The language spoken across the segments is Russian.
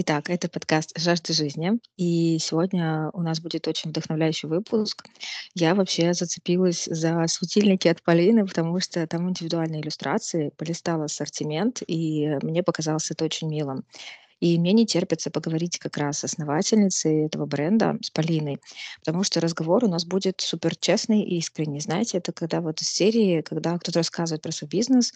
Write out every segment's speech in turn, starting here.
Итак, это подкаст «Жажда жизни». И сегодня у нас будет очень вдохновляющий выпуск. Я вообще зацепилась за светильники от Полины, потому что там индивидуальные иллюстрации, полистала ассортимент, и мне показалось это очень милым. И мне не терпится поговорить как раз с основательницей этого бренда, с Полиной, потому что разговор у нас будет супер честный и искренний. Знаете, это когда вот из серии, когда кто-то рассказывает про свой бизнес,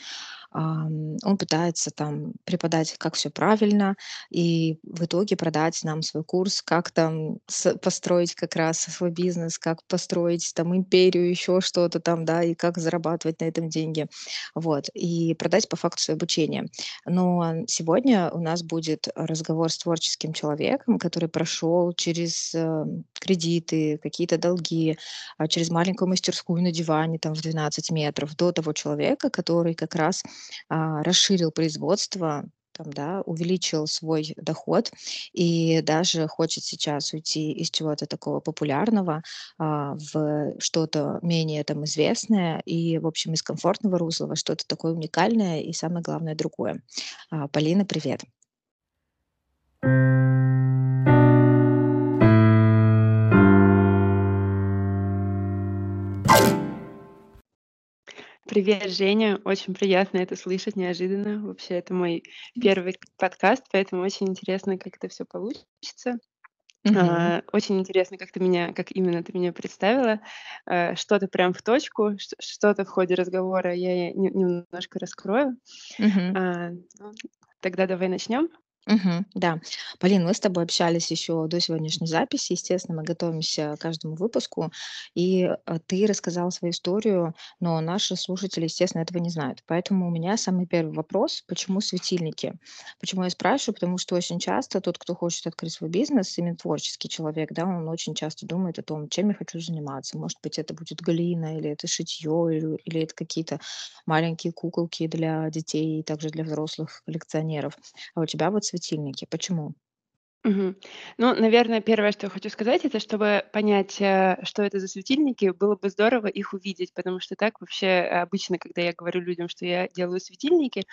он пытается там преподать, как все правильно, и в итоге продать нам свой курс, как там построить как раз свой бизнес, как построить там империю, еще что-то там, да, и как зарабатывать на этом деньги. Вот. И продать по факту свое обучение. Но сегодня у нас будет разговор с творческим человеком, который прошел через э, кредиты, какие-то долги, а, через маленькую мастерскую на диване там в 12 метров до того человека, который как раз а, расширил производство, там, да, увеличил свой доход и даже хочет сейчас уйти из чего-то такого популярного а, в что-то менее там известное и, в общем, из комфортного русла во что-то такое уникальное и, самое главное, другое. А, Полина, привет. Привет, Женя. Очень приятно это слышать неожиданно. Вообще, это мой первый подкаст, поэтому очень интересно, как это все получится. Мгм. А, очень интересно, как ты меня, как именно ты меня представила. А, что-то прям в точку, ш- что-то в ходе разговора я не- немножко раскрою. Мгм. А, ну, тогда давай начнем. Мгм. Да. Полин, мы с тобой общались еще до сегодняшней записи. Естественно, мы готовимся к каждому выпуску. И э, ты рассказал свою историю, но наши слушатели, естественно, этого не знают. Поэтому у меня самый первый вопрос, почему светильники? Почему я спрашиваю? Потому что очень часто тот, кто хочет открыть свой бизнес, именно творческий человек, да, он очень часто думает о том, чем я хочу заниматься. Может быть, это будет глина, или это шитье, или, или это какие-то маленькие куколки для детей и также для взрослых коллекционеров. А у тебя вот светильники. Почему? Мгм. Ну, наверное, первое, что я хочу сказать, это чтобы понять, э, что это за светильники, было бы здорово их увидеть, потому что так вообще обычно, когда я говорю людям, что я делаю светильники,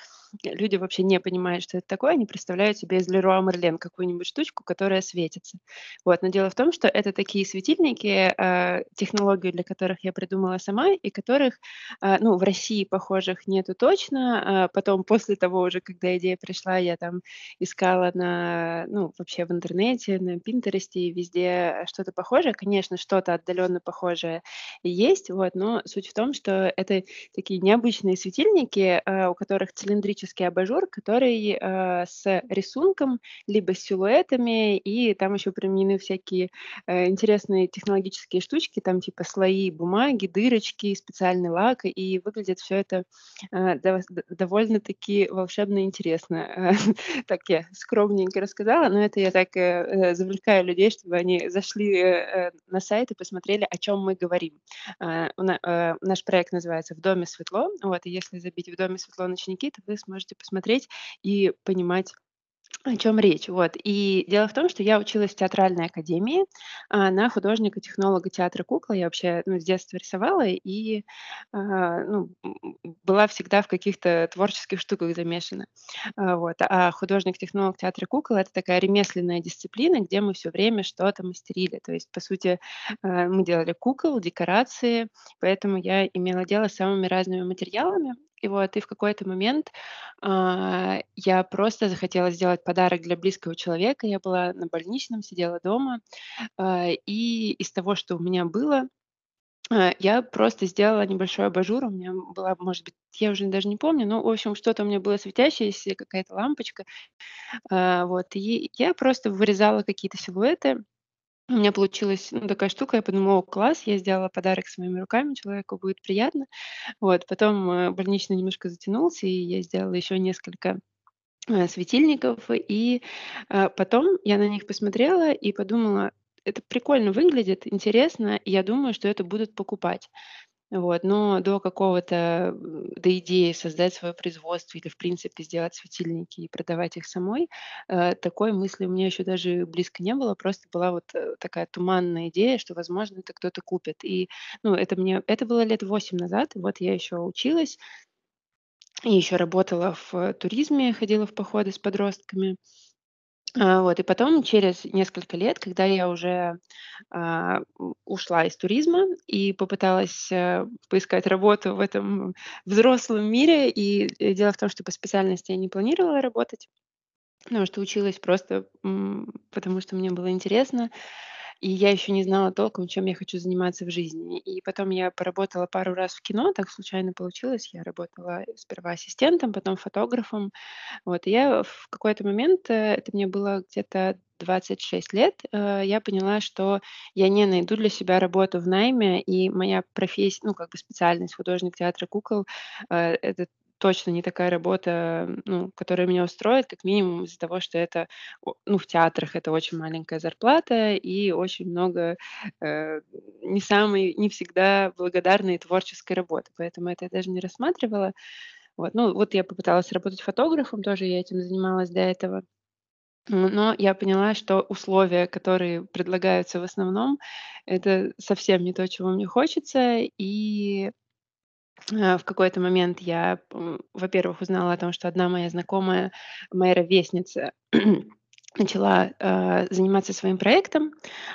люди вообще не понимают, что это такое, они представляют себе из Leroy Merlin какую-нибудь штучку, которая светится. Вот. Но дело в том, что это такие светильники, э, технологию для которых я придумала сама, и которых, э, ну, в России похожих нету точно. Потом, после того уже, когда идея пришла, я там искала на, ну, вообще вообще в интернете, на Пинтересте и везде что-то похожее. Конечно, что-то отдаленно похожее есть, вот, но суть в том, что это такие необычные светильники, э, у которых цилиндрический абажур, который э, с рисунком, либо с силуэтами, и там еще применены всякие э, интересные технологические штучки, там типа слои бумаги, дырочки, специальный лак, и выглядит все это довольно-таки волшебно интересно. Так я скромненько рассказала, но это я так э, завлекаю людей, чтобы они зашли э, на сайт и посмотрели, о чем мы говорим. Э, э, наш проект называется «В доме светло». Вот, и если забить «В доме светло» ночники, то вы сможете посмотреть и понимать, о чем речь? Вот. И дело в том, что я училась в театральной академии а, на художника-технолога театра кукла. Я вообще ну, с детства рисовала и а, ну, была всегда в каких-то творческих штуках замешана. А, вот. А художник-технолог театра кукол это такая ремесленная дисциплина, где мы все время что-то мастерили. То есть, по сути, а, мы делали кукол, декорации, поэтому я имела дело с самыми разными материалами. И вот, и в какой-то момент а, я просто захотела сделать подарок для близкого человека. Я была на больничном, сидела дома, а, и из того, что у меня было, а, я просто сделала небольшой абажур. У меня была, может быть, я уже даже не помню, но, в общем, что-то у меня было светящееся, какая-то лампочка. А, вот, и я просто вырезала какие-то силуэты, у меня получилась, ну, такая штука. Я подумала: "О, класс, я сделала подарок своими руками, человеку будет приятно". Вот, потом, э, больничный немножко затянулся, и я сделала еще несколько, э, светильников. И, э, потом я на них посмотрела и подумала: "Это прикольно выглядит, интересно, и я думаю, что это будут покупать". Вот, но до какого-то, до идеи создать свое производство или, в принципе, сделать светильники и продавать их самой, э, такой мысли у меня еще даже близко не было. Просто была вот э, такая туманная идея, что, возможно, это кто-то купит. И, ну, это мне, это было лет 8 назад. Вот я еще училась и еще работала в туризме, ходила в походы с подростками. А, вот, и потом, через несколько лет, когда я уже, а, ушла из туризма и попыталась, э, поискать работу в этом взрослом мире, и, э, дело в том, что по специальности я не планировала работать, потому что училась просто, потому что мне было интересно. И я еще не знала толком, чем я хочу заниматься в жизни. И потом я поработала пару раз в кино, так случайно получилось. Я работала сперва ассистентом, потом фотографом. Вот, и я в какой-то момент, э, это мне было где-то 26 лет, э, я поняла, что я не найду для себя работу в найме, и моя профессия, ну, как бы специальность художник театра кукол, э, это точно не такая работа, ну, которая меня устроит, как минимум из-за того, что это, ну, в театрах это очень маленькая зарплата и очень много, э, не самой, не всегда благодарной творческой работы. Поэтому это я даже не рассматривала. Вот, ну, вот я попыталась работать фотографом, тоже я этим занималась до этого. Но я поняла, что условия, которые предлагаются в основном, это совсем не то, чего мне хочется. И Э, в какой-то момент я, во-первых, узнала о том, что одна моя знакомая, моя ровесница, начала, э, заниматься своим проектом.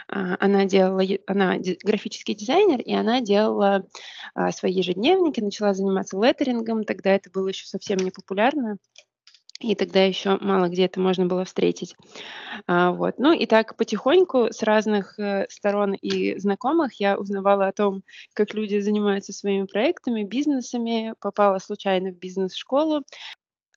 А, она делала она графический дизайнер, и она делала, а, свои ежедневники, начала заниматься леттерингом. Тогда это было еще совсем не популярно. И тогда еще мало где это можно было встретить. А, вот. Ну и так потихоньку с разных, э, сторон и знакомых я узнавала о том, как люди занимаются своими проектами, бизнесами. Попала случайно в бизнес-школу.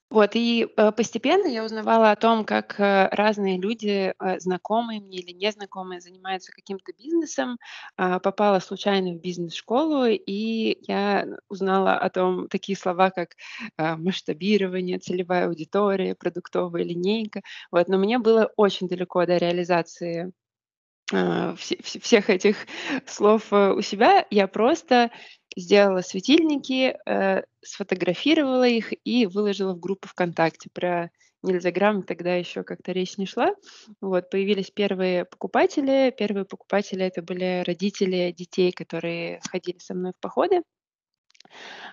Вот, и, э, постепенно я узнавала о том, как, э, разные люди, э, знакомые мне или незнакомые, занимаются каким-то бизнесом. А, попала случайно в бизнес-школу, и я узнала о том такие слова, как, а, масштабирование, целевая аудитория, продуктовая линейка. Вот, но мне было очень далеко до реализации а, все все всех этих слов, у себя. Я просто сделала светильники, э, сфотографировала их и выложила в группу "ВКонтакте". Про "Нельзяграмм" тогда еще как-то речь не шла. Вот, появились первые покупатели. Первые покупатели- это были родители детей, которые ходили со мной в походы.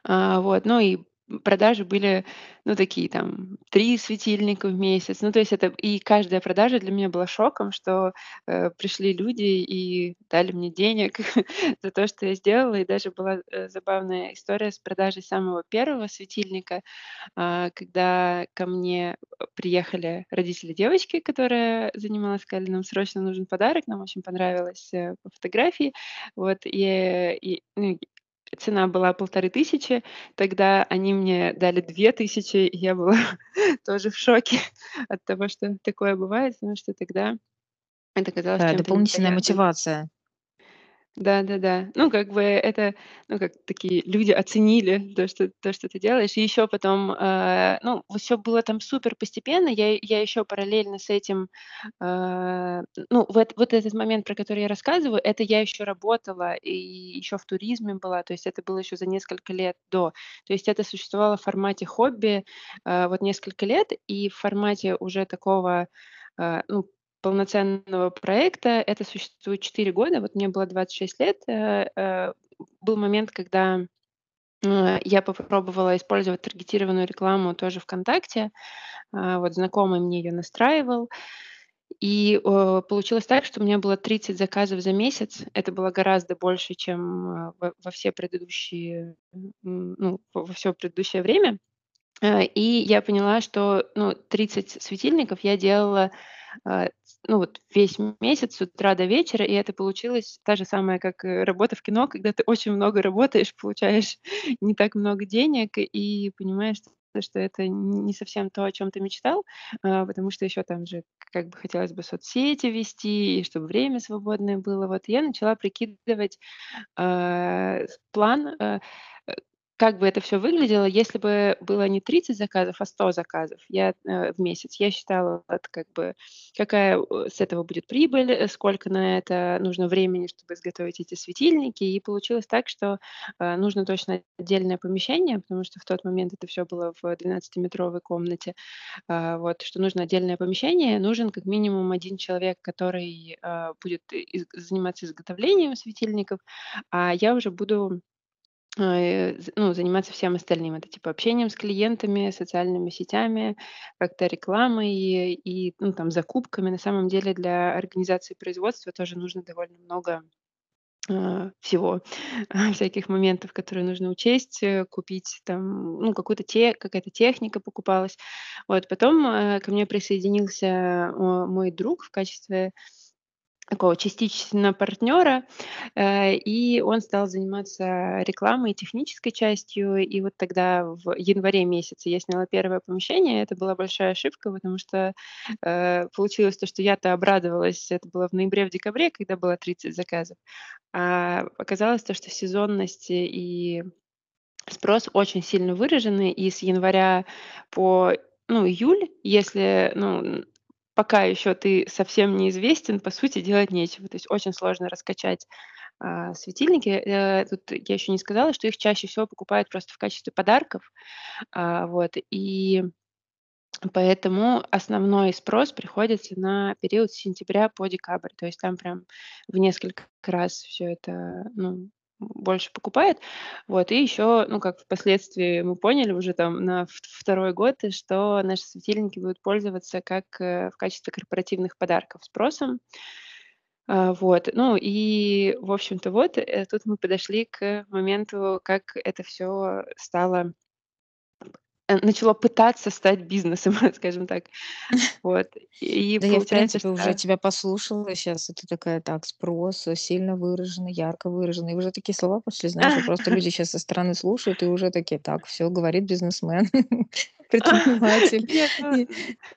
А, вот, ну и продажи были, ну, такие там 3 светильника в месяц. Ну, то есть это и каждая продажа для меня была шоком, что, э, пришли люди и дали мне денег за то, что я сделала. И даже была, э, забавная история с продажей самого первого светильника, а, когда ко мне, э, приехали родители девочки, которая занималась, сказали: "Нам срочно нужен подарок". Нам очень понравилось, э, по фотографии. Вот, и, э, и, ну, Цена была полторы тысячи, тогда они мне дали 2000, и я была тоже в шоке от того, что такое бывает, потому что тогда это казалось Да, дополнительная мотивация. Да-да-да. Ну, как бы это, ну, как такие люди оценили то, что то, что ты делаешь. И еще потом, э, ну, всё было там супер постепенно. Я я еще параллельно с этим, э, ну, вот вот этот момент, про который я рассказываю, это я еще работала и еще в туризме была. То есть это было еще за несколько лет до. То есть это существовало в формате хобби, э, вот несколько лет, и в формате уже такого, э, ну, полноценного проекта это существует 4 года. Вот мне было 26 лет. Э, э, был момент, когда, э, я попробовала использовать таргетированную рекламу тоже "ВКонтакте". Вот знакомый мне ее настраивал. И, э, получилось так, что у меня было 30 заказов за месяц. Это было гораздо больше, чем, во во все предыдущие, ну, во всё предыдущее время. И я поняла, что, ну, 30 светильников я делала, ну, вот весь месяц с утра до вечера, и это получилось та же самая, как, э, работа в кино, когда ты очень много работаешь, получаешь не так много денег и понимаешь, что это не совсем то, о чем ты мечтал. А, потому что еще там же как бы хотелось бы соцсети вести, и чтобы время свободное было. Вот я начала прикидывать, а, с план, э, э, как бы это всё выглядело, если бы было не 30 заказов, а 100 заказов я, э, в месяц. Я считала, это как бы какая, э, с этого будет прибыль, э, сколько на это нужно времени, чтобы изготовить эти светильники. И получилось так, что, э, нужно точно отдельное помещение, потому что в тот момент это всё было в двенадцатиметровой комнате. А, вот, что нужно отдельное помещение, нужен как минимум 1 человек, который, а, будет из заниматься изготовлением светильников, а я уже буду э, ну, заниматься всем остальным. Это типа общением с клиентами, социальными сетями, как-то рекламой и, ну, там, закупками. На самом деле для организации производства тоже нужно довольно много, а, всего, всяких моментов, которые нужно учесть, э, купить там, ну, какую-то те какая-то техника покупалась. Вот потом, э, ко мне присоединился, мой друг в качестве такого частично партнера, э, и он стал заниматься рекламой и технической частью. И вот тогда в январе месяце я сняла первое помещение. Это была большая ошибка, потому что, э, получилось то, что я-то обрадовалась. Это было в ноябре, в декабре, когда было 30 заказов. А оказалось то, что сезонность и спрос очень сильно выражены, и с января по, ну, июль, если, ну, пока еще ты совсем неизвестен, по сути, делать нечего. То есть очень сложно раскачать, а, светильники. Э, тут я еще не сказала, что их чаще всего покупают просто в качестве подарков. А, вот, и поэтому основной спрос приходится на период с сентября по декабрь. То есть там прям в несколько раз все это, ну, больше покупает. Вот, и еще, ну, как впоследствии мы поняли уже там на второй год, что наши светильники будут пользоваться как э, в качестве корпоративных подарков спросом. А, вот, ну и, в общем-то, вот э, тут мы подошли к моменту, как это все стало э, начало пытаться стать бизнесом, скажем так. Вот. И Да я, в принципе, уже что тебя послушала щас, и ты такая: "Так, спрос, э, сильно выраженный, ярко выраженный". И уже такие слова пошли, знаешь, просто люди щас со стороны слушают и уже такие: "Так, всё, говорит бизнесмен, предприниматель". Ну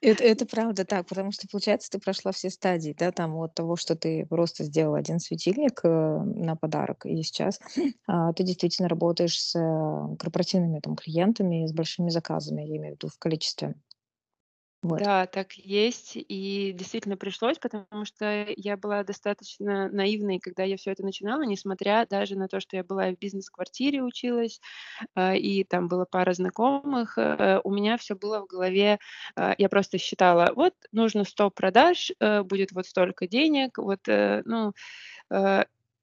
это это правда так, потому что, получается, ты прошла все стадии, да, там от того, что ты просто сделала 1 светильник, э, на подарок, и сейчас, а, ты действительно работаешь с, э, корпоративными там клиентами, с большими заказами, я имею в виду в количестве. Вот. Да, так есть. И действительно пришлось, потому что я была достаточно наивной, когда я все это начинала, несмотря даже на то, что я была в бизнес-квартире училась, а, и там была пара знакомых. Э, у меня все было в голове. А, я просто считала: вот нужно 100 продаж, э, будет вот столько денег. Вот, э, ну,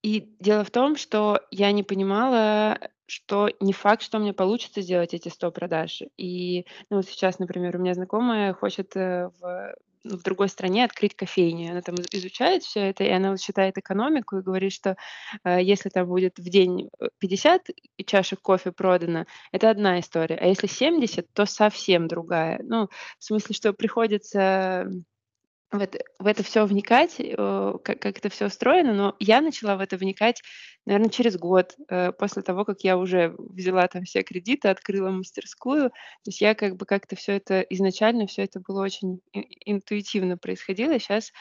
и дело в том, что я не понимала, что не факт, что мне получится сделать эти 100 продаж. И, ну, вот сейчас, например, у меня знакомая хочет, э, в ну, в другой стране открыть кофейню. Она там из изучает все это, и она считает экономику и говорит, что, э, если там будет в день, э, 50 чашек кофе продано, это одна история, а если 70, то совсем другая. Ну, в смысле, что приходится в это в это всё вникать, э, как как это все устроено, но я начала в это вникать, наверное, через год, э, после того, как я уже взяла там все кредиты, открыла мастерскую. То есть я как бы как-то все это изначально все это было очень интуитивно происходило. Сейчас,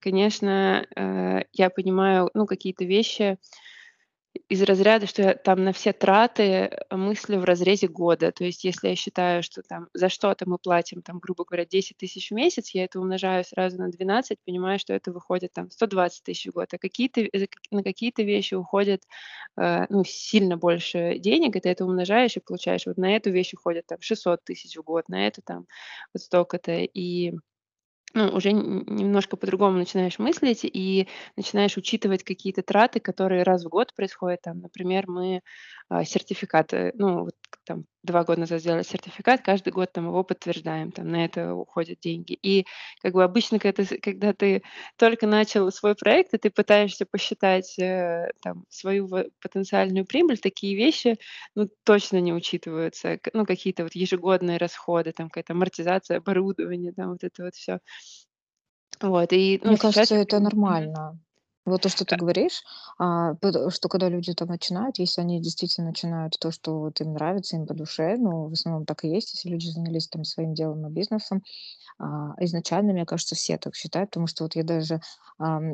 конечно, э, я понимаю, ну, какие-то вещи из разряда, что я там на все траты, э, мысли в разрезе года. То есть если я считаю, что там за что-то мы платим, там, грубо говоря, 10 тысяч в месяц, я это умножаю сразу на 12, понимаю, что это выходит там 120 тысяч в год. А какие-то, э, на какие-то вещи уходит э, ну, сильно больше денег, и ты это умножаешь и получаешь. Вот на эту вещь уходит там 600 тысяч в год, на эту там вот столько-то. И ну, уже немножко по-другому начинаешь мыслить и начинаешь учитывать какие-то траты, которые раз в год происходят. Там, например, мы, а, сертификаты, ну, вот там 2 года назад сделали сертификат, каждый год там его подтверждаем, там на это уходят деньги. И как бы обычно, когда ты когда ты только начал свой проект, и ты пытаешься посчитать, э, там свою потенциальную прибыль, такие вещи, ну, точно не учитываются. Ну, какие-то вот ежегодные расходы, там какая-то амортизация оборудования, там вот это вот все. Вот, и, ну, Мне сейчас кажется, это нормально. Вот то, что ты Э, говоришь, а, что когда люди там начинают, если они действительно начинают то, что вот им нравится, им по душе, ну, в основном так и есть, если люди занялись там своим делом и бизнесом, а, изначально, мне кажется, все так считают, потому что вот я даже,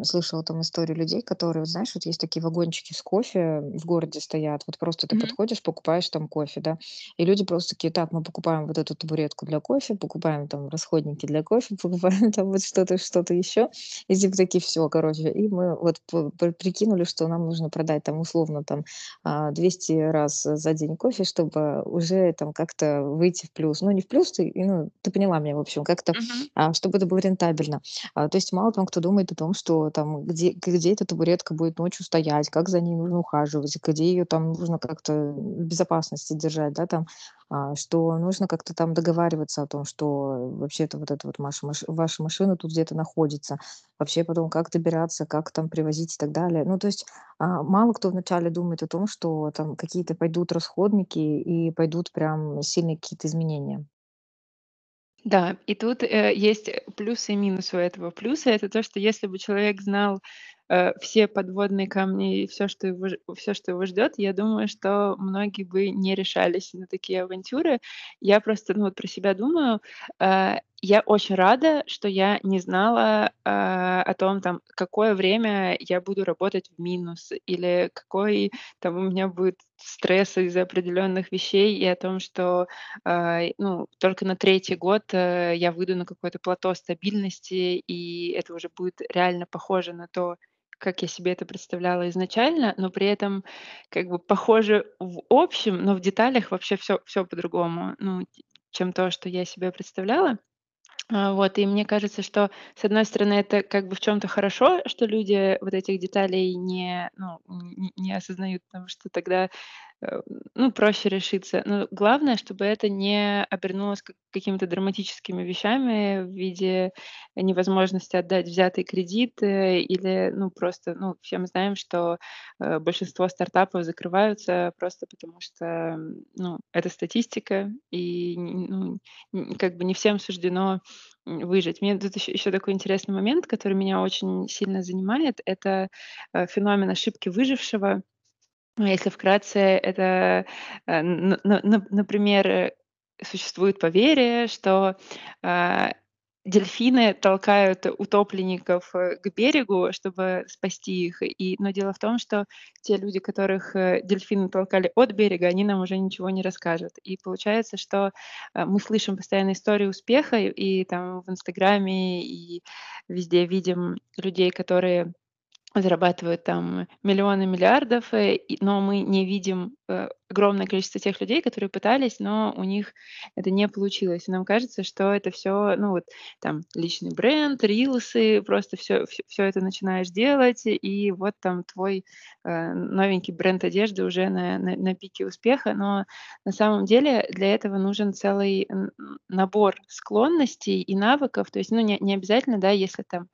слышала там историю людей, которые, вот знаешь, вот есть такие вагончики с кофе в городе стоят, вот просто ты Мгм. подходишь, покупаешь там кофе, да, и люди просто такие: "Так, мы покупаем вот эту табуретку для кофе, покупаем там расходники для кофе, покупаем там вот что-то, что-то еще". И типа такие: "Всё, короче". И мы вот прикинули, что нам нужно продать там условно там, а, 200 раз за день кофе, чтобы уже там как-то выйти в плюс. Ну, не в плюс, ты, ну, ты поняла меня, в общем, как-то, а, чтобы это было рентабельно. А, то есть мало там кто думает о том, что там, где где эта табуретка будет ночью стоять, как за ней нужно ухаживать, где ее там нужно как-то в безопасности держать, да, там, а, что нужно как-то там договариваться о том, что вообще-то вот эта вот маш ваша машина тут где-то находится. Вообще потом как добираться, как там привозить и так далее. Ну, то есть, а, мало кто вначале думает о том, что там какие-то пойдут расходники и пойдут прям сильные какие-то изменения. Да, и тут, э, есть, плюсы и минусы у этого. Плюсы- это то, что если бы человек знал, э, все подводные камни и все, что его ж всё, что его ждет, я думаю, что многие бы не решались на такие авантюры. Я просто, ну, вот про себя думаю, э, я очень рада, что я не знала, а, о том, там, какое время я буду работать в минус или какой там у меня будет стресс из-за определенных вещей, и о том, что, ну, только на третий год, э, я выйду на какое-то плато стабильности, и это уже будет реально похоже на то, как я себе это представляла изначально, но при этом как бы похоже в общем, но в деталях вообще все все по-другому, ну, чем то, что я себе представляла. А, вот, и мне кажется, что, с одной стороны, это как бы в чем то хорошо, что люди вот этих деталей не, ну, н не осознают, потому что тогда, ну, проще решиться. Но главное, чтобы это не обернулось как какими-то драматическими вещами в виде невозможности отдать взятый кредит, э, или, ну, просто, ну, все мы знаем, что, э, большинство стартапов закрываются просто потому, что, ну, это статистика, и, ну, как бы не всем суждено, выжить. Мне тут еще еще такой интересный момент, который меня очень сильно занимает- это, э, феномен ошибки выжившего. Ну, если вкратце, это, э, например, существует поверье, что, а, дельфины толкают утопленников, э, к берегу, чтобы спасти их. И но дело в том, что те люди, которых, э, дельфины толкали от берега, они нам уже ничего не расскажут. И получается, что, мы слышим постоянно истории успеха, и и там в "Инстаграме", и везде видим людей, которые зарабатывают там миллионы, миллиардов, э, но мы не видим, э, огромное количество тех людей, которые пытались, но у них это не получилось. И нам кажется, что это все, ну вот там личный бренд, рилсы, просто все все это начинаешь делать, и вот там твой, э, новенький бренд одежды уже на на на пике успеха. Но на самом деле для этого нужен целый набор склонностей и навыков. То есть, ну, не не обязательно, да, если там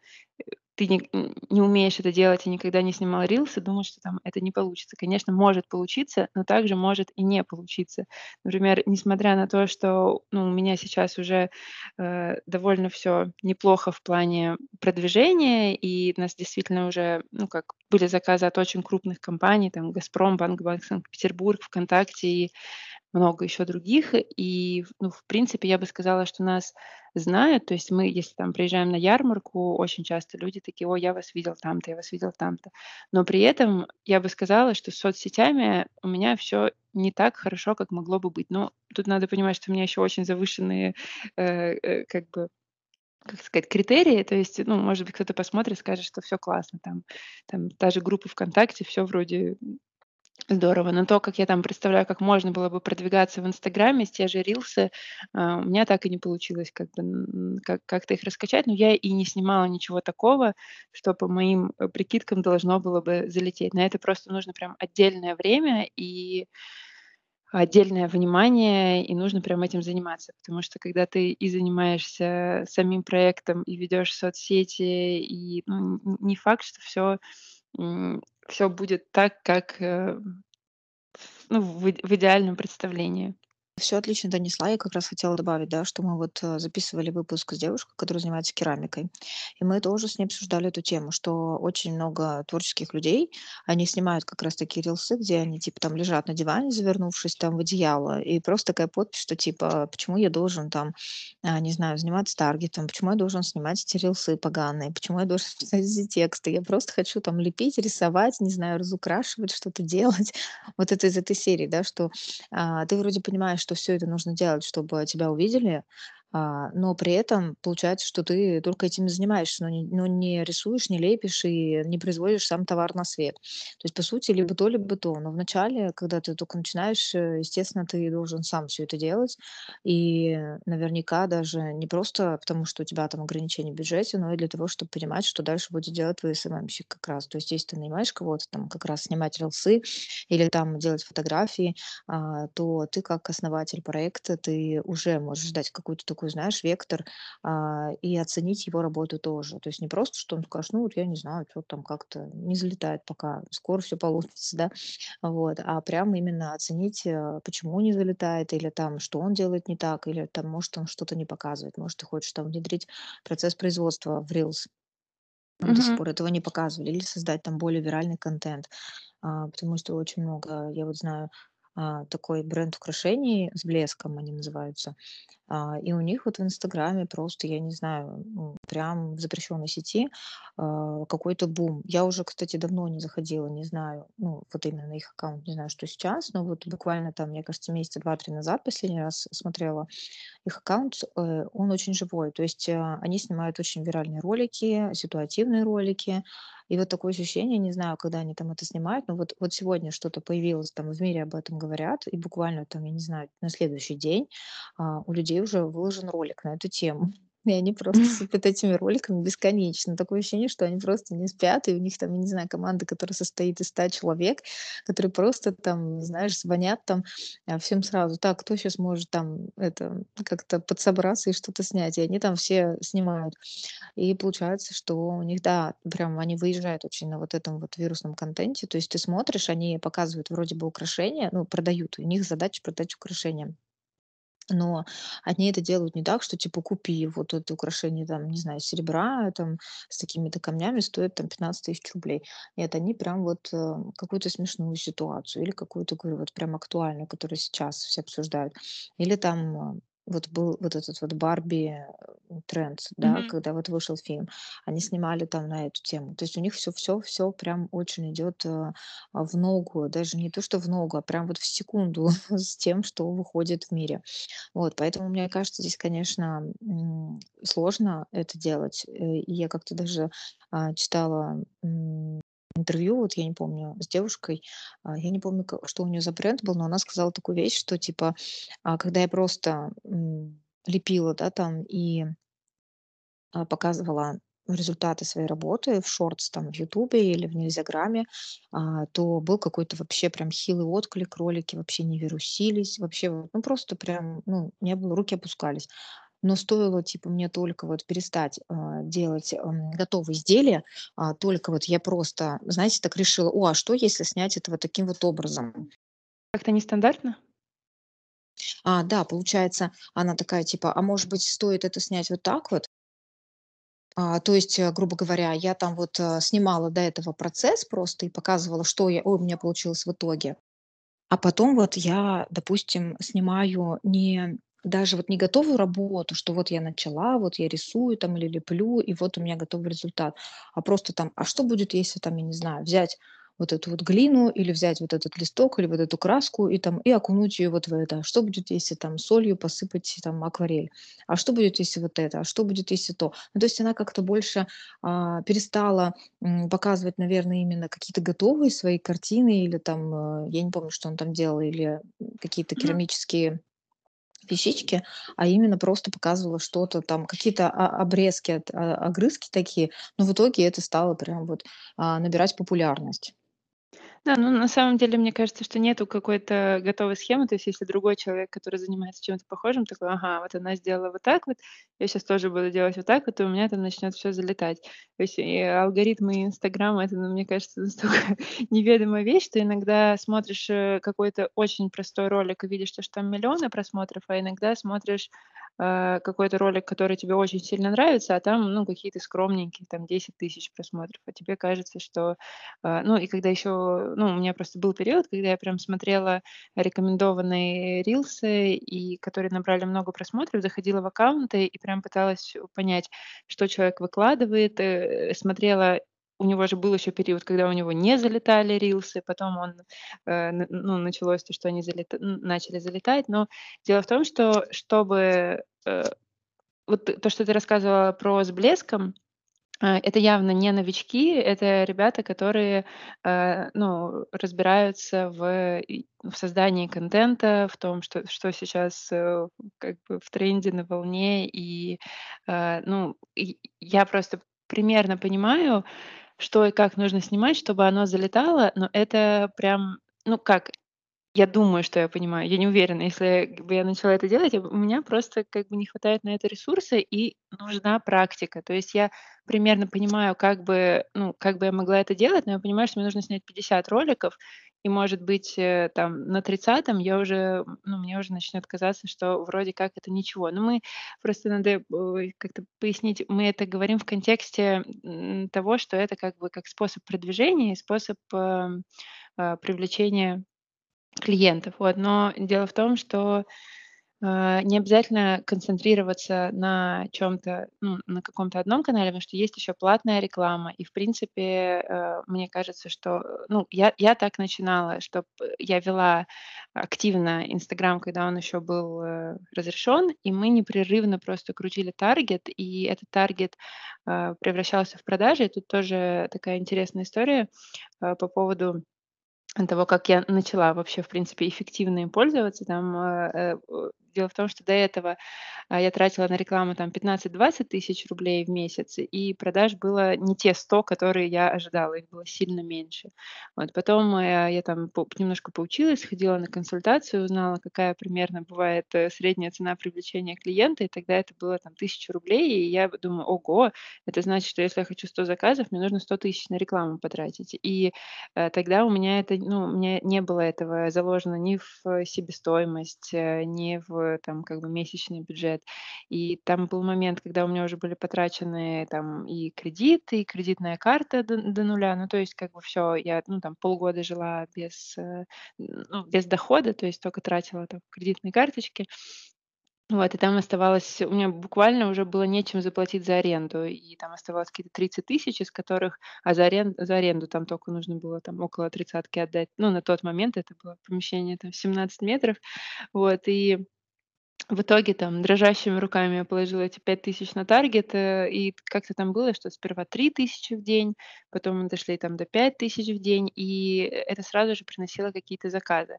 ты не не умеешь это делать и никогда не снимал рилсы, думать, что там это не получится. Конечно, может получиться, но также может и не получиться. Например, несмотря на то, что, ну, у меня сейчас уже, э, довольно все неплохо в плане продвижения, и у нас действительно уже, ну, как были заказы от очень крупных компаний, там "Газпром", Банк Банк Санкт-Петербург, "ВКонтакте" и много еще других. И, ну, в принципе, я бы сказала, что нас знают. То есть мы, если там приезжаем на ярмарку, очень часто люди такие: "Ой, я вас видел там-то, я вас видел там-то". Но при этом я бы сказала, что с соцсетями у меня все не так хорошо, как могло бы быть. Но тут надо понимать, что у меня еще очень завышенные, э, э, как бы, как сказать, критерии. То есть, ну, может быть, кто-то посмотрит, скажет, что все классно. Там там та же группа "ВКонтакте", все вроде Здорово. Но то, как я там представляю, как можно было бы продвигаться в "Инстаграме", те же рилсы, а, у меня так и не получилось как бы, как как-то их раскачать. Но я и не снимала ничего такого, что по моим, э, прикидкам должно было бы залететь. На это просто нужно прям отдельное время и отдельное внимание, и нужно прям этим заниматься. Потому что когда ты и занимаешься самим проектом, и ведешь соцсети, и, ну, не факт, что все все будет так, как, э, ну, в в идеальном представлении. Все отлично донесла. Я как раз хотела добавить, да, что мы вот, э, записывали выпуск с девушкой, которая занимается керамикой. И мы тоже с ней обсуждали эту тему, что очень много творческих людей, они снимают как раз такие рилсы, где они типа там лежат на диване, завернувшись там в одеяло, и просто такая подпись, что типа: "Почему я должен там, а, не знаю, заниматься таргетом? Почему я должен снимать эти рилсы поганые? Почему я должен писать эти тексты? Я просто хочу там лепить, рисовать, не знаю, разукрашивать, что-то делать". Вот это из этой серии, да, что а, ты вроде понимаешь, что все это нужно делать, чтобы тебя увидели, А, но при этом получается, что ты только этим и занимаешься, но не но не рисуешь, не лепишь и не производишь сам товар на свет. То есть, по сути, либо то, либо то. Но вначале, когда ты только начинаешь, э, естественно, ты должен сам все это делать. И наверняка даже не просто потому, что у тебя там ограничения в бюджете, но и для того, чтобы понимать, что дальше будет делать твой СММщик как раз. То есть, если ты нанимаешь кого-то там как раз снимать рилсы или там делать фотографии, а, то ты как основатель проекта, ты уже можешь дать какую-то такую, знаешь, вектор а, и оценить его работу тоже. То есть не просто, что он скажет, ну вот я не знаю, что там как-то не залетает пока, скоро все получится, да, вот, а прям именно оценить, э, почему не залетает, или там, что он делает не так, или там, может, он что-то не показывает, может, ты хочешь там внедрить процесс производства в Reels, нам до сих пор этого не показывали, или создать там более виральный контент, а, потому что очень много, я вот знаю, такой бренд украшений с блеском, они называются, а, и у них вот в "Инстаграме" просто, я не знаю, ну, прям в запрещенной сети, а, какой-то бум. Я уже, кстати, давно не заходила, не знаю, ну, вот именно на их аккаунт, не знаю, что сейчас, но вот буквально там, мне кажется, месяца два-три назад последний раз смотрела их аккаунт, э, он очень живой. То есть, а, они снимают очень виральные ролики, ситуативные ролики. И вот такое ощущение, не знаю, когда они там это снимают, но вот вот сегодня что-то появилось, там в мире об этом говорят, и буквально там, я не знаю, на следующий день а, у людей уже выложен ролик на эту тему. И они просто сыпят этими роликами бесконечно. Такое ощущение, что они просто не спят, и у них там, я не знаю, команда, которая состоит из ста человек, которые просто там, знаешь, звонят там а, всем сразу: "Так, кто сейчас может там это как-то подсобраться и что-то снять?" И они там все снимают. И получается, что у них, да, прям они выезжают очень на вот этом вот вирусном контенте. То есть ты смотришь, они показывают вроде бы украшения, ну, продают, у них задача продать украшения. Но они это делают не так, что типа купи вот это украшение там, не знаю, серебра там с такими-то камнями стоит там 15 тысяч рублей. Нет, они прям вот э, какую-то смешную ситуацию или какую-то, говорю, вот прям актуальную, которую сейчас все обсуждают. Или там э, вот был вот этот вот Барби э, тренд, да, Мгм. когда вот вышел фильм, они снимали там на эту тему. То есть у них все, все, все прям очень идет э, а, в ногу, даже не то, что в ногу, а прям вот в секунду с тем, что выходит в мире. Вот, поэтому, мне кажется, здесь, конечно, сложно это делать. Э, и я как-то даже, а, читала, интервью, вот я не помню, с девушкой, а, я не помню, что у нее за бренд был, но она сказала такую вещь, что типа, а, когда я просто, лепила, да, там и а, показывала результаты своей работы в шортс там в "Ютубе" или в "Нельзяграме", то был какой-то вообще прям хилый отклик, ролики вообще не вирусились, вообще ну, просто прям, ну, не было, руки опускались. Но стоило, типа, мне только вот перестать, а, делать, ам, готовые изделия, а, только вот я просто, знаете, так решила: "О, а что, если снять это вот таким вот образом?" Как-то нестандартно? А, да, получается, она такая типа: "А может быть, стоит это снять вот так вот?" А, то есть, э, грубо говоря, я там вот, э, снимала до этого процесс просто и показывала, что я ой, у меня получилось в итоге. А потом вот я, допустим, снимаю не даже вот не готовую работу, что вот я начала, вот я рисую там или леплю, и вот у меня готовый результат, а просто там, а что будет, если там, я не знаю, взять вот эту вот глину или взять вот этот листок или вот эту краску и там и окунуть ее вот в это. А Что будет, если там солью посыпать там акварель? А что будет, если вот это? А что будет, если то? Ну, то есть она как-то больше а, перестала м, показывать, наверное, именно какие-то готовые свои картины или там, э, я не помню, что он там делал, или какие-то Мгм. керамические вещички, а именно просто показывала что-то там, какие-то а- обрезки, а, огрызки такие, но в итоге это стало прям вот а, набирать популярность. Да, ну, на самом деле, мне кажется, что нету какой-то готовой схемы. То есть, если другой человек, который занимается чем-то похожим, такой: "Ага, вот она сделала вот так вот, я сейчас тоже буду делать вот так вот, и у меня там начнет все залетать". То есть, и алгоритмы "Инстаграма"- это, ну, мне кажется, настолько неведомая вещь, что иногда смотришь, э, какой-то очень простой ролик и видишь, то, что там миллионы просмотров, а иногда смотришь, э, какой-то ролик, который тебе очень сильно нравится, а там, ну, какие-то скромненькие, там 10 тысяч просмотров. А тебе кажется, что а, ну, и когда еще, ну, у меня просто был период, когда я прям смотрела рекомендованные рилсы, и которые набрали много просмотров, заходила в аккаунты и прям пыталась понять, что человек выкладывает, э, смотрела у него же был еще период, когда у него не залетали рилсы, потом он, э, ну, началось то, что они залета- начали залетать. Но дело в том, что чтобы э, вот то, что ты рассказывала про с блеском, это явно не новички, это ребята, которые, э, ну, разбираются в в создании контента, в том, что что сейчас, э, как бы в тренде, на волне. И, э, ну, я просто примерно понимаю, что и как нужно снимать, чтобы оно залетало, но это прям, ну как, я думаю, что я понимаю. Я не уверена, если бы я начала это делать, у меня просто как бы не хватает на это ресурса и нужна практика. То есть я примерно понимаю, как бы, ну, как бы я могла это делать, но я понимаю, что мне нужно снять 50 роликов, и, может быть, э, там на 30-м я уже, ну, мне уже начнет казаться, что вроде как это ничего. Но мы просто надо как-то пояснить, мы это говорим в контексте того, что это как бы как способ продвижения способ э, э, привлечения клиентов. Вот. Но дело в том, что э, не обязательно концентрироваться на чем-то, ну, на каком-то одном канале, потому что есть еще платная реклама. И, в принципе, э, мне кажется, что, ну, я, я так начинала, что я вела активно Инстаграм, когда он еще был э, разрешен, и мы непрерывно просто крутили таргет, и этот таргет э, превращался в продажи. И тут тоже такая интересная история э, по поводу того, как я начала вообще, в принципе, эффективно им пользоваться, там, э, э, Дело в том, что до этого а, я тратила на рекламу там 15-20 тысяч рублей в месяц, и продаж было не те 100, которые я ожидала, их было сильно меньше. Вот. Потом э, я там немножко поучилась, ходила на консультацию, узнала, какая примерно бывает э, средняя цена привлечения клиента, и тогда это было там 1000 рублей, и я думаю, ого, это значит, что если я хочу 100 заказов, мне нужно 100 тысяч на рекламу потратить. И э, тогда у меня это, ну, у меня не было этого заложено ни в себестоимость, ни в там как бы месячный бюджет. И там был момент, когда у меня уже были потрачены там и кредит, и кредитная карта до, до нуля. Ну, то есть как бы все, я ну, там полгода жила без, э, ну, без дохода, то есть только тратила там кредитные карточки. Вот, и там оставалось, у меня буквально уже было нечем заплатить за аренду, и там оставалось какие-то 30 тысяч, из которых, а за, арен, за аренду там только нужно было там около тридцатки отдать. Ну, на тот момент это было помещение там 17 метров, вот, и в итоге там дрожащими руками я положила эти 5000 на таргет, э, и как-то там было, что сперва 3000 в день, потом мы дошли там до 5000 в день, и это сразу же приносило какие-то заказы.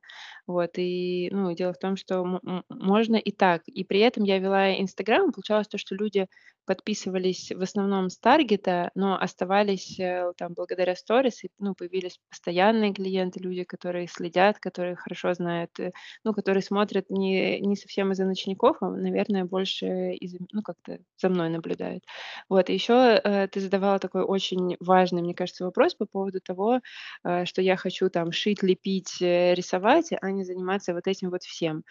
Вот, и, ну, дело в том, что можно и так. И при этом я вела Инстаграм, получалось то, что люди подписывались в основном с таргета, но оставались э, там благодаря сторис, и, ну, появились постоянные клиенты, люди, которые следят, которые хорошо знают, э, ну, которые смотрят не, не совсем из-за ночников, а, наверное, больше из, ну, как-то за мной наблюдают. Вот, и еще э, ты задавала такой очень важный, мне кажется, вопрос по поводу того, э, что я хочу там шить, лепить, э, рисовать, а не заниматься вот этим вот всем.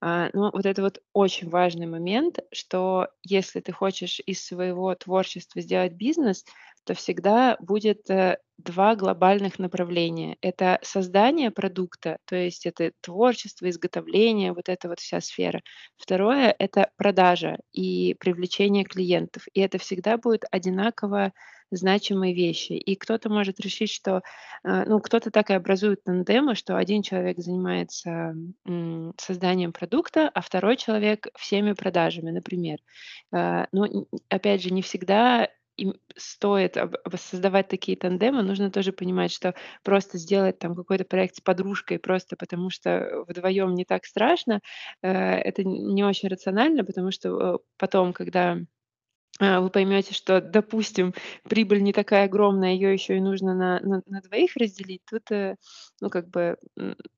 А, ну, вот это вот очень важный момент, что если ты хочешь из своего творчества сделать бизнес, то всегда будет э, два глобальных направления. Это создание продукта, то есть это творчество, изготовление, вот эта вот вся сфера. Второе– это продажа и привлечение клиентов. И это всегда будет одинаково значимые вещи. И кто-то может решить, что, э, ну, кто-то так и образует тандемы, что один человек занимается созданием продукта, а второй человек всеми продажами, например. Э, но, опять же, не всегда им стоит создавать такие тандемы, нужно тоже понимать, что просто сделать там какой-то проект с подружкой просто потому, что вдвоем не так страшно, э, это не очень рационально, потому что потом, когда а, вы поймете, что, допустим, прибыль не такая огромная, ее еще и нужно на, на, на двоих разделить, тут, э, ну, как бы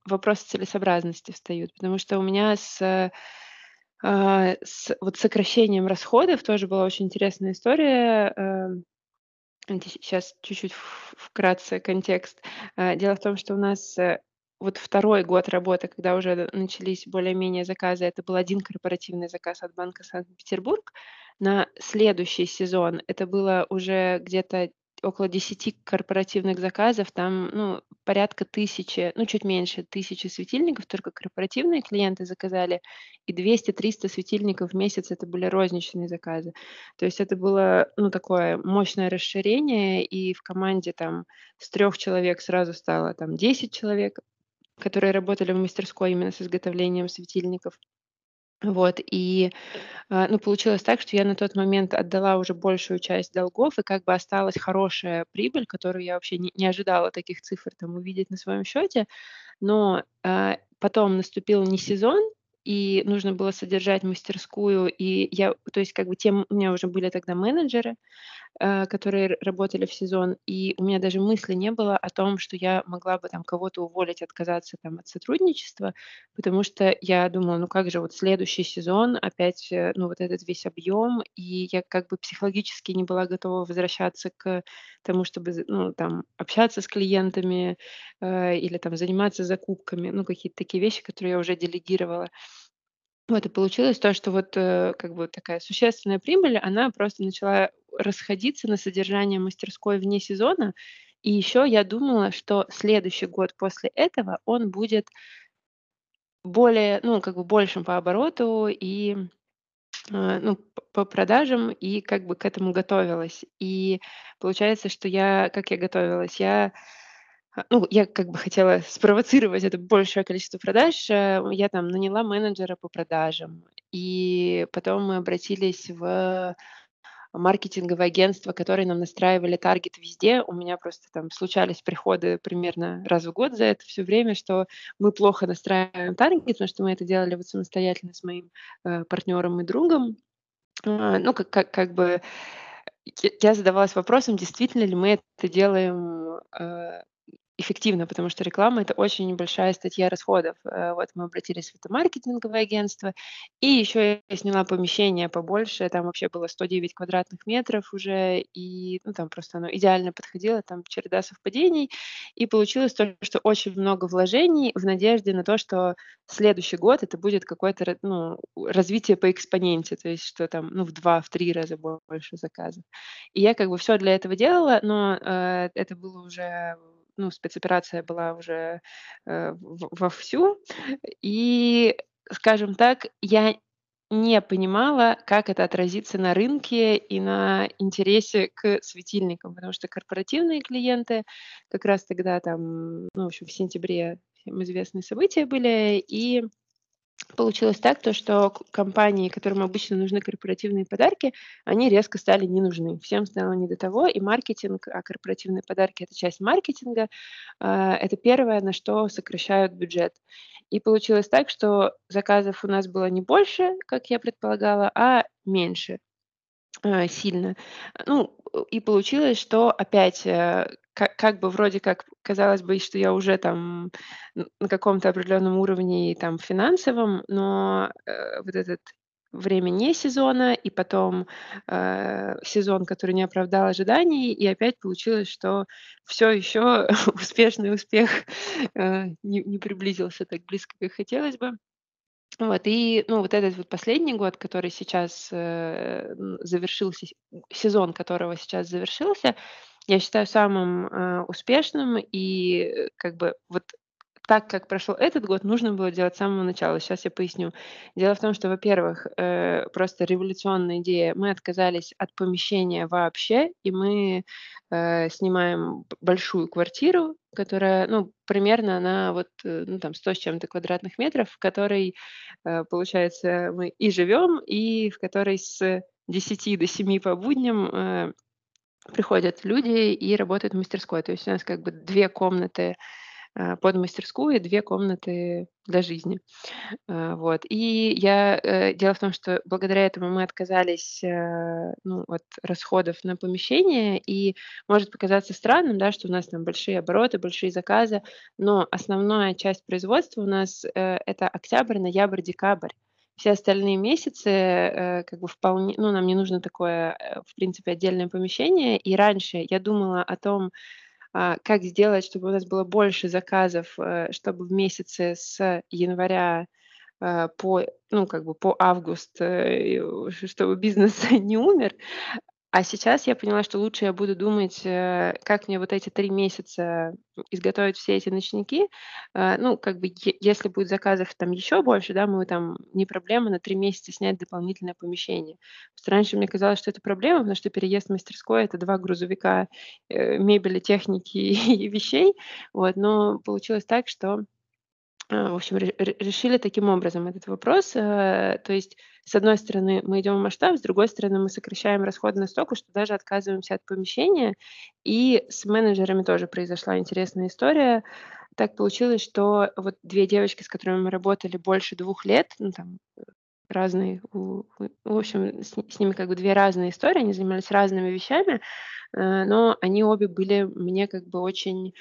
вопросы целесообразности встают. Потому что у меня с, с вот сокращением расходов тоже была очень интересная история. Сейчас э, чуть-чуть вкратце контекст. Э, дело в том, что у нас вот второй год работы, когда уже начались более-менее заказы, это был один корпоративный заказ от Банка Санкт-Петербург. На следующий сезон это было уже где-то около 10 корпоративных заказов, там, ну, порядка тысячи, ну, чуть меньше тысячи светильников, только корпоративные клиенты заказали, и 200-300 светильников в месяц это были розничные заказы. То есть это было, ну, такое мощное расширение, и в команде там с трех человек сразу стало там 10 человек, которые работали в мастерской именно с изготовлением светильников. Вот, и, а, ну, получилось так, что я на тот момент отдала уже большую часть долгов, и как бы осталась хорошая прибыль, которую я вообще не не ожидала таких цифр там увидеть на своем счете. Но, а, потом наступил не сезон, и нужно было содержать мастерскую, и я то есть как бы тем у меня уже были тогда менеджеры, э, которые работали в сезон, и у меня даже мысли не было о том, что я могла бы там кого-то уволить, отказаться там от сотрудничества, потому что я думала: "Ну как же вот следующий сезон, опять, э, ну, вот этот весь объем". И я как бы психологически не была готова возвращаться к тому, чтобы ну, там общаться с клиентами, э, или там заниматься закупками, ну, какие-то такие вещи, которые я уже делегировала. Вот и получилось то, что вот, э, как бы такая существенная прибыль, она просто начала расходиться на содержание мастерской вне сезона. И еще я думала, что следующий год после этого, он будет более, ну, как бы большим по обороту и, э, ну, по продажам, и как бы к этому готовилась. И получается, что я как я готовилась? Я ну, я как бы хотела спровоцировать это большее количество продаж. Э, я там наняла менеджера по продажам, и потом мы обратились в маркетинговое агентство, которые нам настраивали таргет везде. У меня просто там случались приходы примерно раз в год за это все время, что мы плохо настраиваем таргет, потому что мы это делали вот самостоятельно с моим, э, партнером и другом. А, ну, как как как бы я задавалась вопросом, действительно ли мы это делаем, э, эффективно, потому что реклама- это очень небольшая статья расходов. Э, вот мы обратились в это маркетинговое агентство, и еще я сняла помещение побольше, там вообще было 109 квадратных метров уже, и, ну, там просто оно идеально подходило, там череда совпадений. И получилось то, что очень много вложений в надежде на то, что следующий год это будет какое-то ну, развитие по экспоненте, то есть что там, ну, в 2-3 раза больше заказов. И я как бы все для этого делала, но, э, это было уже ну, спецоперация была уже, э, в вовсю. И, скажем так, я не понимала, как это отразится на рынке и на интересе к светильникам, потому что корпоративные клиенты как раз тогда там, ну, в общем, в сентябре всем известные события были, и Получилось так, то что компании, которым обычно нужны корпоративные подарки, они резко стали не нужны. Всем стало не до того, и маркетинг, а корпоративные подарки- это часть маркетинга, а, это первое, на что сокращают бюджет. И получилось так, что заказов у нас было не больше, как я предполагала, а меньше. А, сильно. Ну, и получилось, что опять, э, как как бы вроде как казалось бы, что я уже там на каком-то определенном уровне там финансовом, но, э, вот этот время не сезона и потом, э, сезон, который не оправдал ожиданий, и опять получилось, что все еще успешный успех, э, не не приблизился так близко, как хотелось бы. Вот, и, ну, вот этот вот последний год, который сейчас, э, завершился, сезон которого сейчас завершился, я считаю самым, э, успешным. И, как бы вот так как прошел этот год, нужно было делать с самого начала. Сейчас я поясню. Дело в том, что, во-первых, э, просто революционная идея. Мы отказались от помещения вообще, и мы, э, снимаем большую квартиру, которая, ну, примерно она вот, э, ну, там 100 с чем-то квадратных метров, в которой, э, получается, мы и живем, и в которой с десяти до семи по будням, э, приходят люди и работают в мастерской. То есть у нас как бы 2 комнаты э, под мастерскую и 2 комнаты для жизни. Э, вот. И я э, дело в том, что благодаря этому мы отказались, э, ну, от расходов на помещение. И может показаться странным, да, что у нас там большие обороты, большие заказы, но основная часть производства у нас, э, это октябрь, ноябрь, декабрь. Все остальные месяцы, э, как бы вполне ну, нам не нужно такое, э, в принципе, отдельное помещение. И раньше я думала о том, а, как сделать, чтобы у нас было больше заказов, э, чтобы в месяце с января, э, по, ну, как бы по август, э, чтобы бизнес не умер. А сейчас я поняла, что лучше я буду думать, э, как мне вот эти 3 месяца изготовить все эти ночники. Э, ну, как бы, если будет заказов там еще больше, да, мы там не проблема на 3 месяца снять дополнительное помещение. Потому раньше мне казалось, что это проблема, потому что переезд в мастерской- это 2 грузовика, э, мебели, техники и вещей. Вот, но получилось так, что в общем, ре ре решили таким образом этот вопрос. Э, то есть, с одной стороны, мы идем в масштаб, с другой стороны, мы сокращаем расходы настолько, что даже отказываемся от помещения. И с менеджерами тоже произошла интересная история. Так получилось, что вот 2 девочки, с которыми мы работали больше двух лет, ну, там, э, разные, в общем, с с ними как бы 2 разные истории, они занимались разными вещами, э, но они обе были мне как бы очень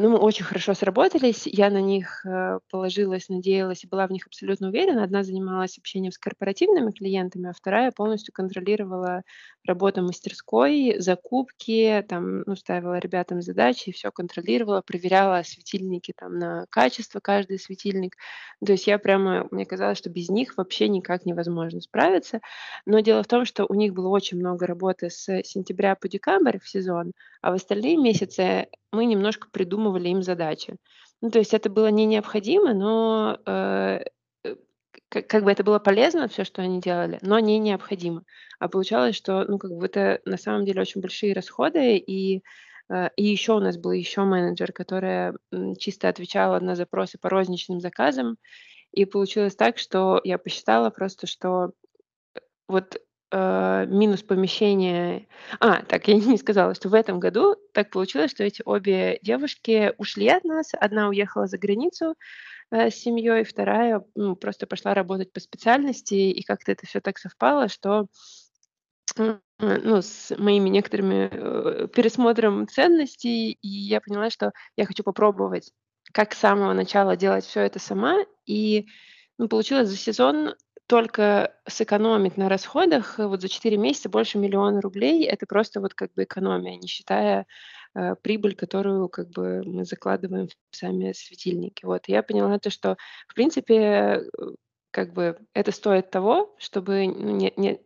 ну, мы очень хорошо сработались. Я на них, э, положилась, надеялась и была в них абсолютно уверена. Одна занималась общением с корпоративными клиентами, а вторая полностью контролировала работу мастерской, закупки, там, ну, ставила ребятам задачи, все контролировала, проверяла светильники там на качество, каждый светильник. То есть я прямо мне казалось, что без них вообще никак невозможно справиться. Но дело в том, что у них было очень много работы с сентября по декабрь в сезон, а в остальные месяцы мы немножко придумывали им задачи. Ну, то есть это было не необходимо, но, э, э, как как бы это было полезно, все, что они делали, но не необходимо. А получалось, что, ну, как бы это на самом деле очень большие расходы. И, э, и еще у нас был еще менеджер, которая, чисто отвечала на запросы по розничным заказам. И получилось так, что я посчитала просто, что вот э, минус помещения. А, так, я не сказала, что в этом году так получилось, что эти обе девушки ушли от нас. Одна уехала за границу э, с семьей, вторая ну, просто пошла работать по специальности, и как-то это все так совпало, что ну, с моими некоторыми э, пересмотром ценностей, и я поняла, что я хочу попробовать как с самого начала делать все это сама. И ну, получилось за сезон только сэкономить на расходах, э, вот за 4 месяца больше миллиона рублей. Это просто вот как бы экономия, не считая, э, прибыль, которую как бы мы закладываем в сами светильники. Вот. Я поняла то, что в принципе, э, как бы это стоит того, чтобы, ну, не не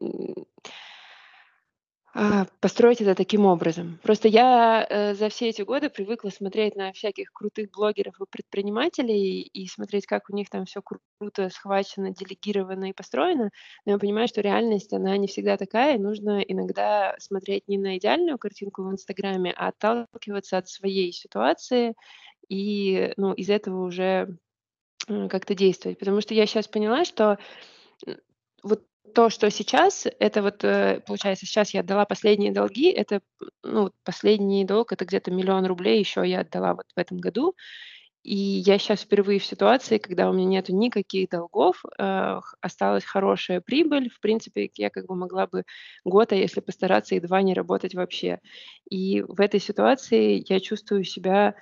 построить это таким образом. Просто я, э, за все эти годы привыкла смотреть на всяких крутых блогеров и предпринимателей и смотреть, как у них там все круто схвачено, делегировано и построено. Но я понимаю, что реальность, она не всегда такая, и нужно иногда смотреть не на идеальную картинку в "Инстаграме", а отталкиваться от своей ситуации и, ну, из этого уже, м, как-то действовать. Потому что я сейчас поняла, что, вот то, что сейчас, это вот, э, получается, сейчас я отдала последние долги. Это, ну, последний долг- это где-то миллион рублей еще я отдала вот в этом году. И я сейчас впервые в ситуации, когда у меня нету никаких долгов, э, осталась хорошая прибыль. В принципе, я как бы могла бы год, а если постараться, 2 не работать вообще. И в этой ситуации я чувствую себя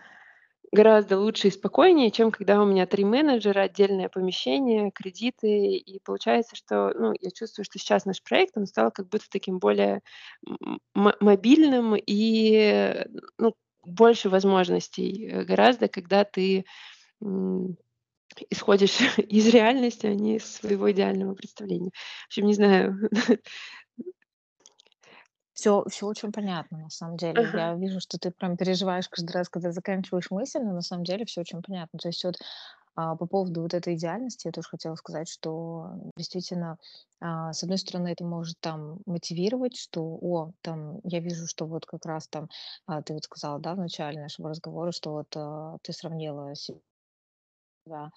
Гораздо лучше и спокойнее, чем когда у меня 3 менеджера, отдельное помещение, кредиты. И получается, что, ну, я чувствую, что сейчас наш проект, он стал как будто таким более мобильным и, ну, больше возможностей, э, гораздо, когда ты, исходишь из реальности, а не из своего идеального представления. В общем, не знаю. Все, все очень понятно, на самом деле. Ага. Я вижу, что ты прям переживаешь каждый раз, когда заканчиваешь мысль, но на самом деле все очень понятно. То есть вот а, по поводу вот этой идеальности я тоже хотела сказать, что действительно, а, с одной стороны, это может там мотивировать, что, о, там, я вижу, что вот как раз там, а, ты вот сказала, да, в начале нашего разговора, что вот а, ты сравнила да,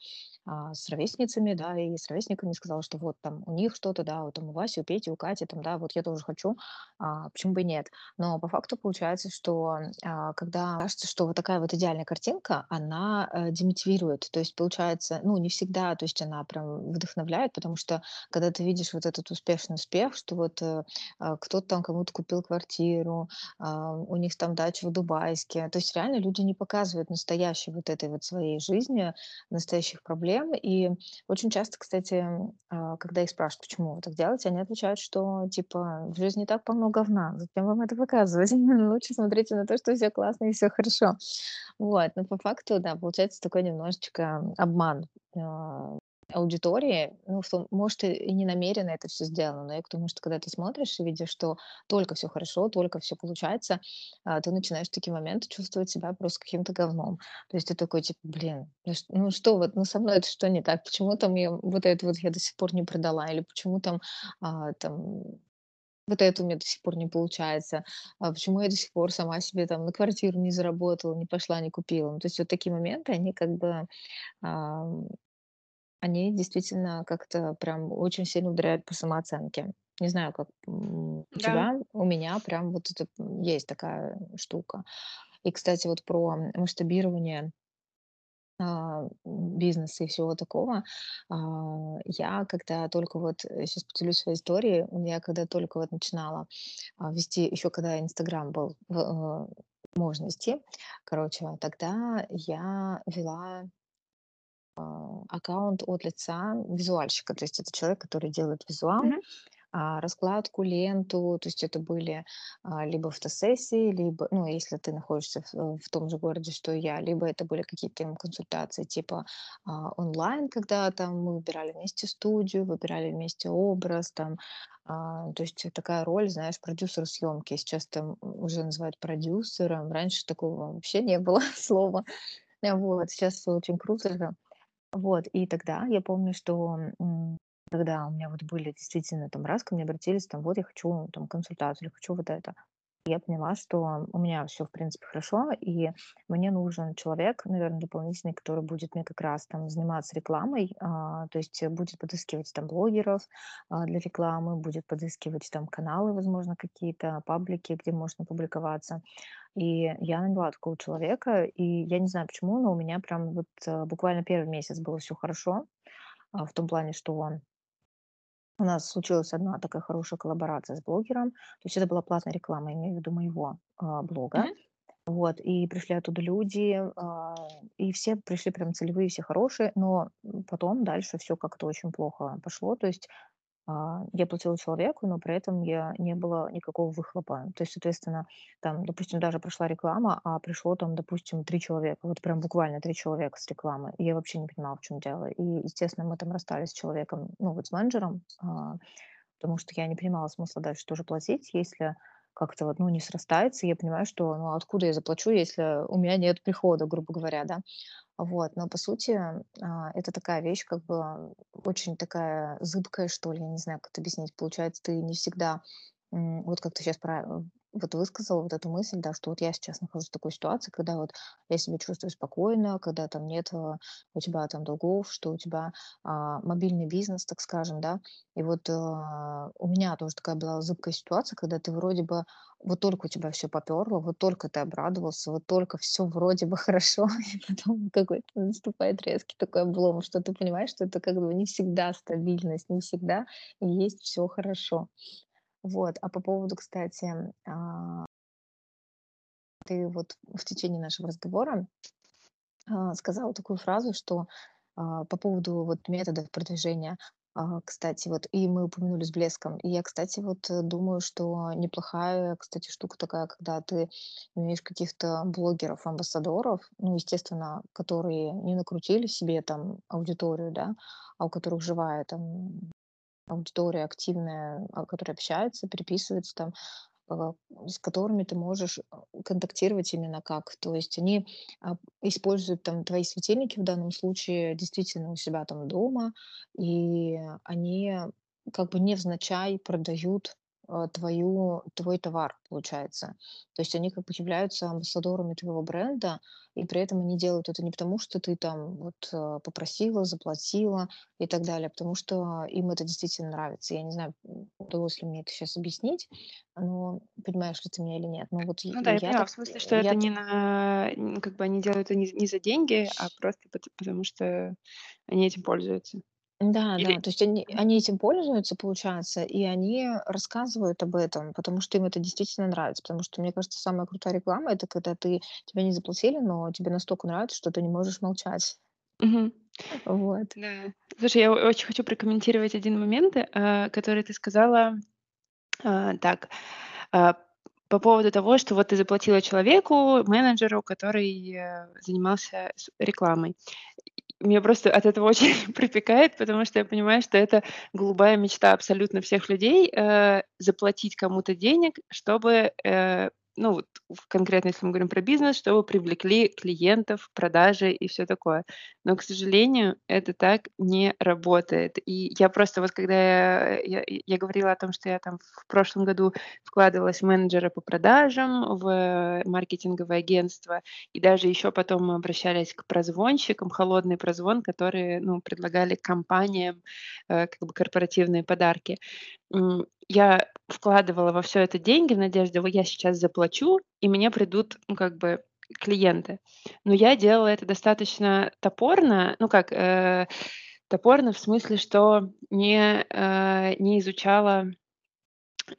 а, с ровесницами, да, и с ровесниками сказала, что вот там у них что-то, да, вот там у Васи, у Пети, у Кати, там, да, вот я тоже хочу, а, почему бы и нет. Но по факту получается, что а, когда кажется, что вот такая вот идеальная картинка, она э, демотивирует, то есть получается, ну, не всегда, то есть она прям вдохновляет, потому что когда ты видишь вот этот успешный успех, что вот э, а, кто-то там кому-то купил квартиру, а, у них там дача в Дубайске, то есть реально люди не показывают настоящей вот этой вот своей жизни, настоящих проблем. И очень часто, кстати, а, когда их спрашивают, почему вы так делаете, они отвечают, что типа в жизни так полно говна, зачем вам это показывать? Лучше смотрите на то, что все классно и все хорошо. Вот, но по факту, да, получается такой немножечко обман а, аудитории, ну, что, может, и не намеренно это все сделано, но я к тому, что когда ты смотришь и видишь, что только все хорошо, только все получается, а, ты начинаешь в такие моменты чувствовать себя просто каким-то говном. То есть ты такой, типа, блин, ну, ну что вот, ну со мной это что не так? Почему там я вот это вот я до сих пор не продала? Или почему там, а, там вот это у меня до сих пор не получается, а почему я до сих пор сама себе там на квартиру не заработала, не пошла, не купила. Ну, то есть вот такие моменты, они как бы, они действительно как-то прям очень сильно ударяют по самооценке. Не знаю, как у Да. тебя, у меня прям вот это есть такая штука. И, кстати, вот про масштабирование а, бизнеса и всего такого. А, я когда только вот, сейчас поделюсь своей историей, я когда только вот начинала а, вести, еще когда Инстаграм был, в- э, можно вести, короче, тогда я вела аккаунт от лица визуальщика, то есть это человек, который делает визуал, Мгм. а, раскладку, ленту, то есть это были а, либо фотосессии, либо, ну, если ты находишься в, в том же городе, что и я, либо это были какие-то консультации типа а, онлайн, когда там мы выбирали вместе студию, выбирали вместе образ, там, а, то есть такая роль, знаешь, продюсер съемки, сейчас там уже называют продюсером, раньше такого вообще не было слова, А, вот, сейчас все очень круто. Вот, и тогда я помню, что, м, когда у меня вот были действительно там раз ко мне обратились, там вот я хочу там консультацию или хочу вот это. Я поняла, что у меня все в принципе хорошо, и мне нужен человек, наверное, дополнительный, который будет мне как раз там заниматься рекламой, а, то есть будет подыскивать там блогеров а, для рекламы, будет подыскивать там каналы, возможно, какие-то паблики, где можно публиковаться. И я наняла такого человека, и я не знаю почему, но у меня прям вот э, буквально первый месяц было все хорошо, а, в том плане, что он у нас случилась одна такая хорошая коллаборация с блогером. То есть это была платная реклама, имею в виду моего а, блога. Мгм. Вот, и пришли оттуда люди, а, и все пришли прям целевые, все хорошие, но потом дальше все как-то очень плохо пошло. То есть я платила человеку, но при этом я не было никакого выхлопа. То есть, соответственно, там, допустим, даже прошла реклама, а пришло там, допустим, 3 человека, вот прям буквально 3 человека с рекламы. И я вообще не понимала, в чем дело. И, естественно, мы там расстались с человеком, ну, вот с менеджером, а, потому что я не понимала смысла дальше тоже платить, если как-то вот, ну, не срастается. Я понимаю, что, ну, откуда я заплачу, если у меня нет прихода, грубо говоря, да. Вот, но по сути, а, это такая вещь, как бы очень такая зыбкая, что ли, я не знаю, как это объяснить. Получается, ты не всегда, вот как ты сейчас вот высказала вот эту мысль, да, что вот я сейчас нахожусь в такой ситуации, когда вот я себя чувствую спокойно, когда там нет а, у тебя там долгов, что у тебя а, мобильный бизнес, так скажем, да, и вот а, у меня тоже такая была зыбкая ситуация, когда ты вроде бы вот только у тебя все поперло, вот только ты обрадовался, вот только все вроде бы хорошо, и потом какой-то наступает резкий такой облом, что ты понимаешь, что это как бы не всегда стабильность, не всегда есть все хорошо. Вот. А по поводу, кстати, а, ты вот в течение нашего разговора а, сказала такую фразу, что а, по поводу вот методов продвижения, кстати, вот и мы упомянули с блеском. И я, кстати, вот думаю, что неплохая, кстати, штука такая, когда ты имеешь каких-то блогеров, амбассадоров, ну, естественно, которые не накрутили себе там аудиторию, да, а у которых живая там аудитория активная, а, которая общается, переписывается там, а, с которыми ты можешь а, контактировать именно как. То есть они а, используют там твои светильники в данном случае действительно у себя там дома, и они как бы невзначай продают твою, твой товар, получается. То есть они как бы являются амбассадорами твоего бренда, и при этом они делают это не потому, что ты там вот а, попросила, заплатила и так далее, а потому что им это действительно нравится. Я не знаю, удалось ли мне это сейчас объяснить, но понимаешь ли ты меня или нет. Но вот я, Ну да, я я поняла, так, в смысле, что это я не на как бы они делают это не не за деньги, а просто пот потому что они этим пользуются. Да, Или да, то есть они, они этим пользуются, получается, и они рассказывают об этом, потому что им это действительно нравится. Потому что, мне кажется, самая крутая реклама это когда ты тебе не заплатили, но тебе настолько нравится, что ты не можешь молчать. Мгм. Вот. Да. Слушай, я очень хочу прокомментировать один момент, э, который ты сказала. А, так, а, по поводу того, что вот ты заплатила человеку, менеджеру, который, э, занимался рекламой. Меня просто от этого очень припекает, потому что я понимаю, что это голубая мечта абсолютно всех людей, э, заплатить кому-то денег, чтобы, э, ну вот конкретно, если мы говорим про бизнес, чтобы привлекли клиентов, продажи и все такое. Но, к сожалению, это так не работает. И я просто вот когда я, я, я говорила о том, что я там в прошлом году вкладывалась в менеджера по продажам, в маркетинговое агентство, и даже еще потом мы обращались к прозвонщикам, холодный прозвон, которые ну, предлагали компаниям э, как бы корпоративные подарки я вкладывала во все это деньги в надежде, вот я сейчас заплачу, и мне придут, ну, как бы клиенты. Но я делала это достаточно топорно, ну как, э, топорно в смысле, что не, э, не изучала, э,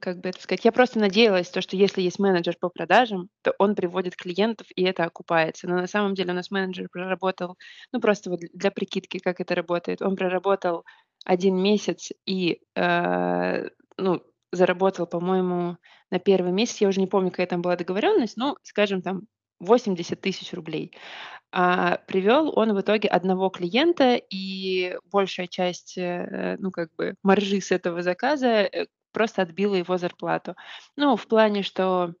как бы это сказать, я просто надеялась, то, что если есть менеджер по продажам, то он приводит клиентов, и это окупается. Но на самом деле у нас менеджер проработал, ну просто вот для прикидки, как это работает, он проработал один месяц и, э, ну, заработал, по-моему, на первый месяц, я уже не помню, какая там была договоренность, ну, скажем, там 80 тысяч рублей. А привел он в итоге одного клиента, и большая часть, э, ну, как бы, маржи с этого заказа э, просто отбила его зарплату. Ну, в плане, что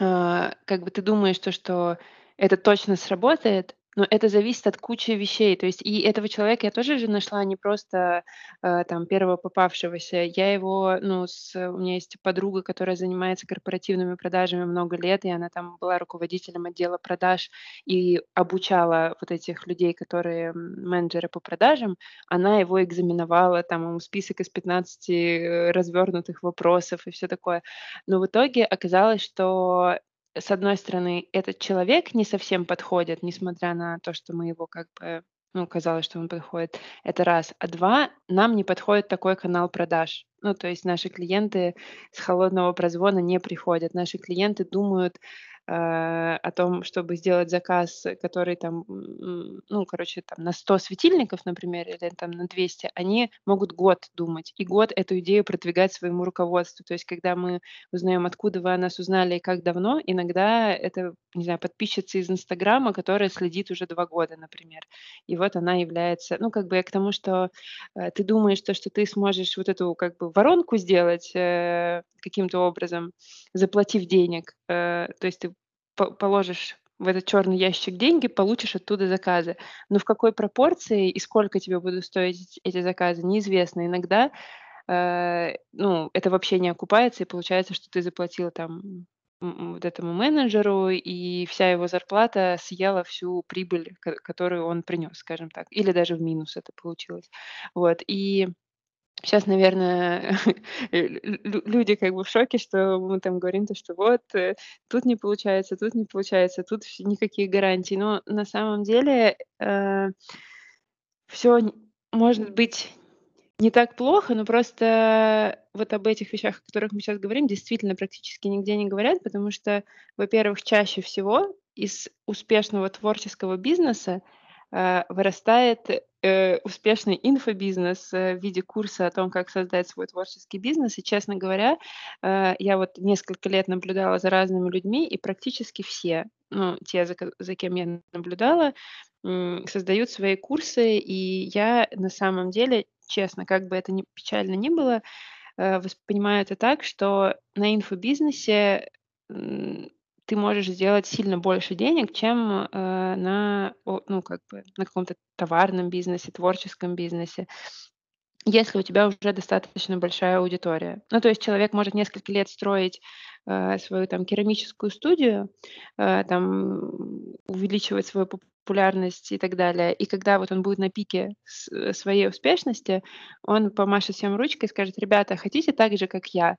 э, как бы ты думаешь, то, что это точно сработает, но это зависит от кучи вещей. То есть и этого человека я тоже же нашла не просто, э, там первого попавшегося. Я его, ну, с у меня есть подруга, которая занимается корпоративными продажами много лет, и она там была руководителем отдела продаж и обучала вот этих людей, которые менеджеры по продажам. Она его экзаменовала, там ему список из 15 э, развернутых вопросов и все такое. Но в итоге оказалось, что с одной стороны, этот человек не совсем подходит, несмотря на то, что мы его как бы, ну, казалось, что он подходит. Это раз. А два, нам не подходит такой канал продаж. Ну, то есть наши клиенты с холодного прозвона не приходят. Наши клиенты думают, о том, чтобы сделать заказ, который там, ну, короче, там на 100 светильников, например, или там на 200, они могут год думать и год эту идею продвигать своему руководству. То есть, когда мы узнаем, откуда вы о нас узнали и как давно, иногда это, не знаю, подписчица из Инстаграма, которая следит уже два года, например. И вот она является, ну, как бы я к тому, что э, ты думаешь, то, что ты сможешь вот эту как бы воронку сделать э, каким-то образом, заплатив денег. Э, то есть ты положишь в этот черный ящик деньги, получишь оттуда заказы. Но в какой пропорции и сколько тебе будут стоить эти заказы, неизвестно. Иногда э, ну, это вообще не окупается, и получается, что ты заплатил там вот этому менеджеру, и вся его зарплата съела всю прибыль, которую он принес, скажем так, или даже в минус это получилось. Вот, и Сейчас, наверное, люди как бы в шоке, что мы там говорим то, что вот э, тут не получается, тут не получается, тут никаких гарантий. Но на самом деле э, все может быть не так плохо, но просто вот об этих вещах, о которых мы сейчас говорим, действительно практически нигде не говорят, потому что, во-первых, чаще всего из успешного творческого бизнеса э, вырастает э, успешный инфобизнес э, в виде курса о том, как создать свой творческий бизнес. И, честно говоря, э, я вот несколько лет наблюдала за разными людьми, и практически все, ну, те, за, за кем я наблюдала, э, создают свои курсы, и я на самом деле, честно, как бы это ни печально ни было, э, воспринимаю это так, что на инфобизнесе ты можешь сделать сильно больше денег, чем э, на, ну, как бы на каком-то товарном бизнесе, творческом бизнесе если у тебя уже достаточно большая аудитория. Ну, то есть человек может несколько лет строить э, свою там керамическую студию, э, там увеличивать свою популярность и так далее. И когда вот он будет на пике с, своей успешности, он помашет всем ручкой и скажет, ребята, хотите так же, как я?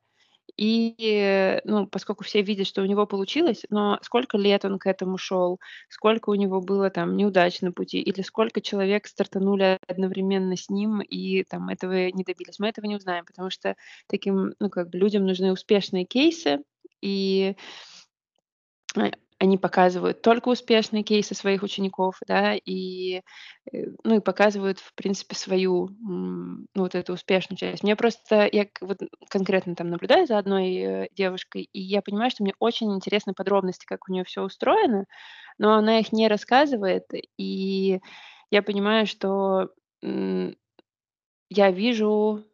И, ну, поскольку все видят, что у него получилось, но сколько лет он к этому шел, сколько у него было там неудач на пути, или сколько человек стартанули одновременно с ним и там этого не добились, мы этого не узнаем, потому что таким, ну, как бы людям нужны успешные кейсы, и а, они показывают только успешные кейсы своих учеников, да, и, э, ну, и показывают, в принципе, свою, ну, вот эту успешную часть. Мне просто, я вот конкретно там наблюдаю за одной э, девушкой, и я понимаю, что мне очень интересны подробности, как у нее все устроено, но она их не рассказывает, и я понимаю, что я вижу